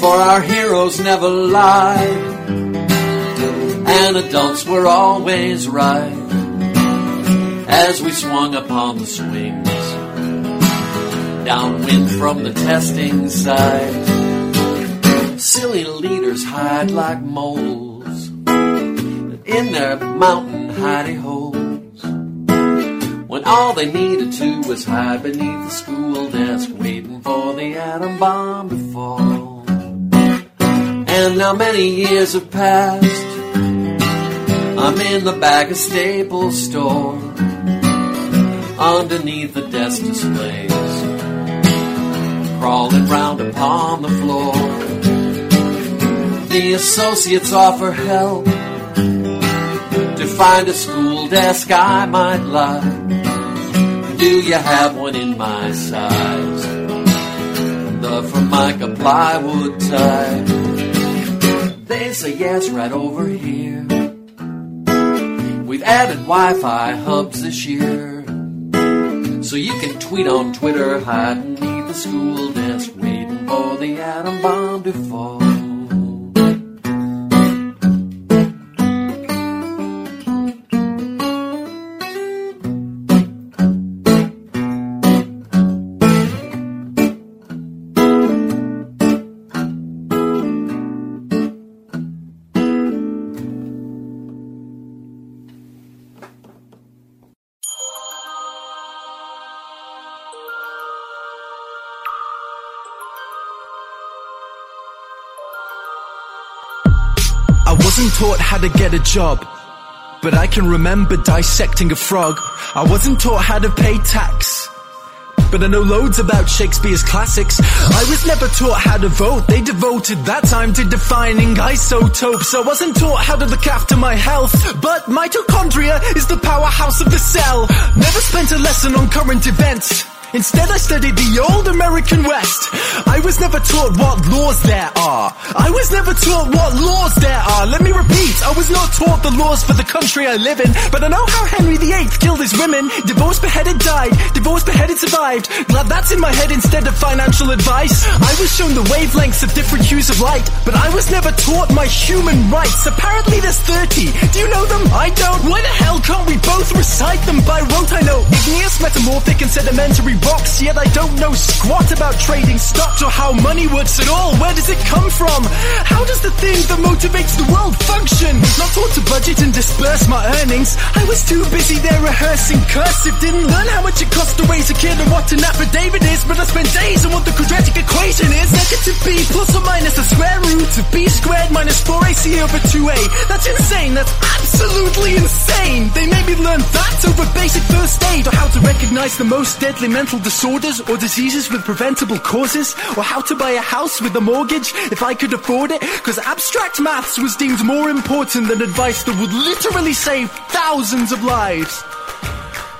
For our heroes never lied. And adults were always right. As we swung upon the swings. Downwind from the testing site. Silly leaders hide like moles in their mountain hidey holes. When all they needed to was hide beneath the school desk, waiting for the atom bomb to fall. And now many years have passed. I'm in the back of Staples store, underneath the desk displays, crawling round upon the floor. The associates offer help to find a school desk I might like. Do you have one in my size? The Formica plywood type. They say yes, right over here. We've added Wi-Fi hubs this year, so you can tweet on Twitter, hide the school desk, waiting for the atom bomb to fall. Taught how to get a job, but I can remember dissecting a frog. I wasn't taught how to pay tax. But I know loads about Shakespeare's classics. I was never taught how to vote. They devoted that time to defining isotopes. I wasn't taught how to look after my health. But mitochondria is the powerhouse of the cell. Never spent a lesson on current events. Instead, I studied the old American West. I was never taught what laws there are. I was never taught what laws there are. Let me repeat, I was not taught the laws for the country I live in. But I know how Henry VIII killed his women. Divorced, beheaded, died. Divorced, beheaded, survived. Glad that's in my head instead of financial advice. I was shown the wavelengths of different hues of light. But I was never taught my human rights. Apparently there's 30. Do you know them? I don't. Why the hell can't we both recite them by rote? I know igneous, metamorphic, and sedimentary rocks. Yet I don't know squat about trading stocks or how money works at all. Where does it come from? How does the thing that motivates the world function? Not taught to budget and disperse my earnings. I was too busy there rehearsing cursive. Didn't learn how much it costs to raise a kid and what an affidavit is. But I spent days on what the quadratic equation is. Negative b plus or minus the square root of b squared minus 4ac over 2a. That's insane. That's absolutely insane. They made me learn that over basic first aid or how to recognize the most deadly mental disorders or diseases with preventable causes or how to buy a house with a mortgage if I could afford it because abstract maths was deemed more important than advice that would literally save thousands of lives.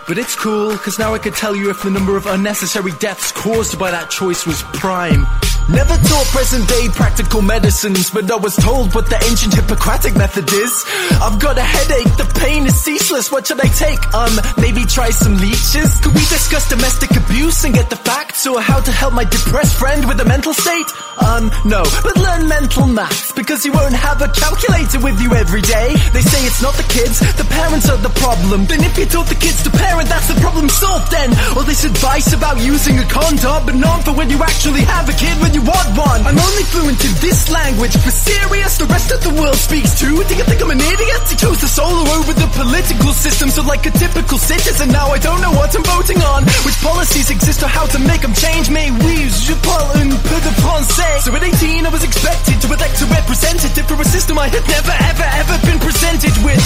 But it's cool, because now I could tell you if the number of unnecessary deaths caused by that choice was prime. Never taught present day practical medicines, but I was told what the ancient Hippocratic method is. I've got a headache, the pain is ceaseless, what should I take? Um, maybe try some leeches? Could we discuss domestic abuse and get the facts, or how to help my depressed friend with a mental state? Um, no, but learn mental maths, because you won't have a calculator with you every day. They say it's not the kids, the parents are the problem. Then if you taught the kids to parent, that's the problem solved then. All this advice about using a condom, but not for when you actually have a kid when you want one. I'm only fluent in this language, for serious, the rest of the world speaks too. Do you think I'm an idiot? He chose to solo over the political system, so like a typical citizen, now I don't know what I'm voting on. Which policies exist or how to make them change me. Oui, je parle un peu de français. So at 18, I was expected to elect a representative for a system I had never, ever, ever been presented with.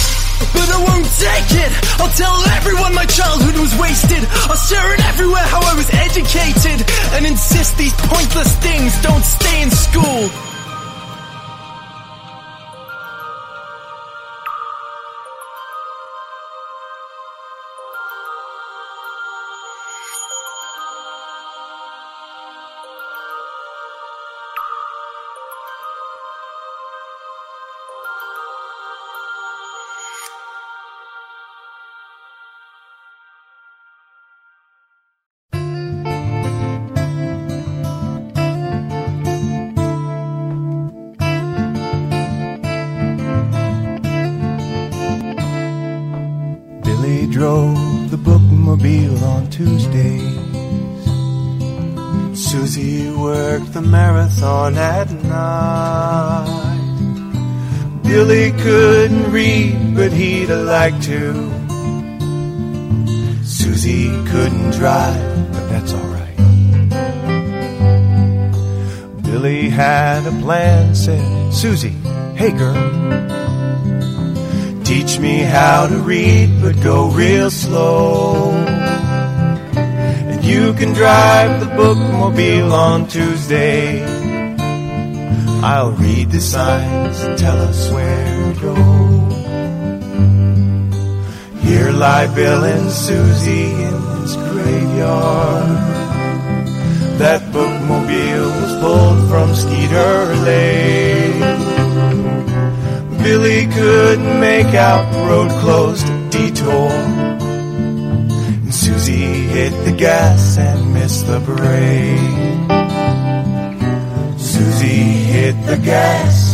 But I won't take it. I'll tell everyone my childhood was wasted. I'll share it everywhere how I was educated and insist these pointless things don't stay in school. Worked the marathon at night. Billy couldn't read, but he'd liked to. Susie couldn't drive, but that's alright. Billy had a plan, said Susie, hey girl. Teach me how to read, but go real slow. You can drive the bookmobile on Tuesday. I'll read the signs and tell us where to go. Here lie Bill and Susie in this graveyard. That bookmobile was pulled from Skeeter Lake. Billy couldn't make out the road closed detour. Susie hit the gas and missed the brake. Susie hit the gas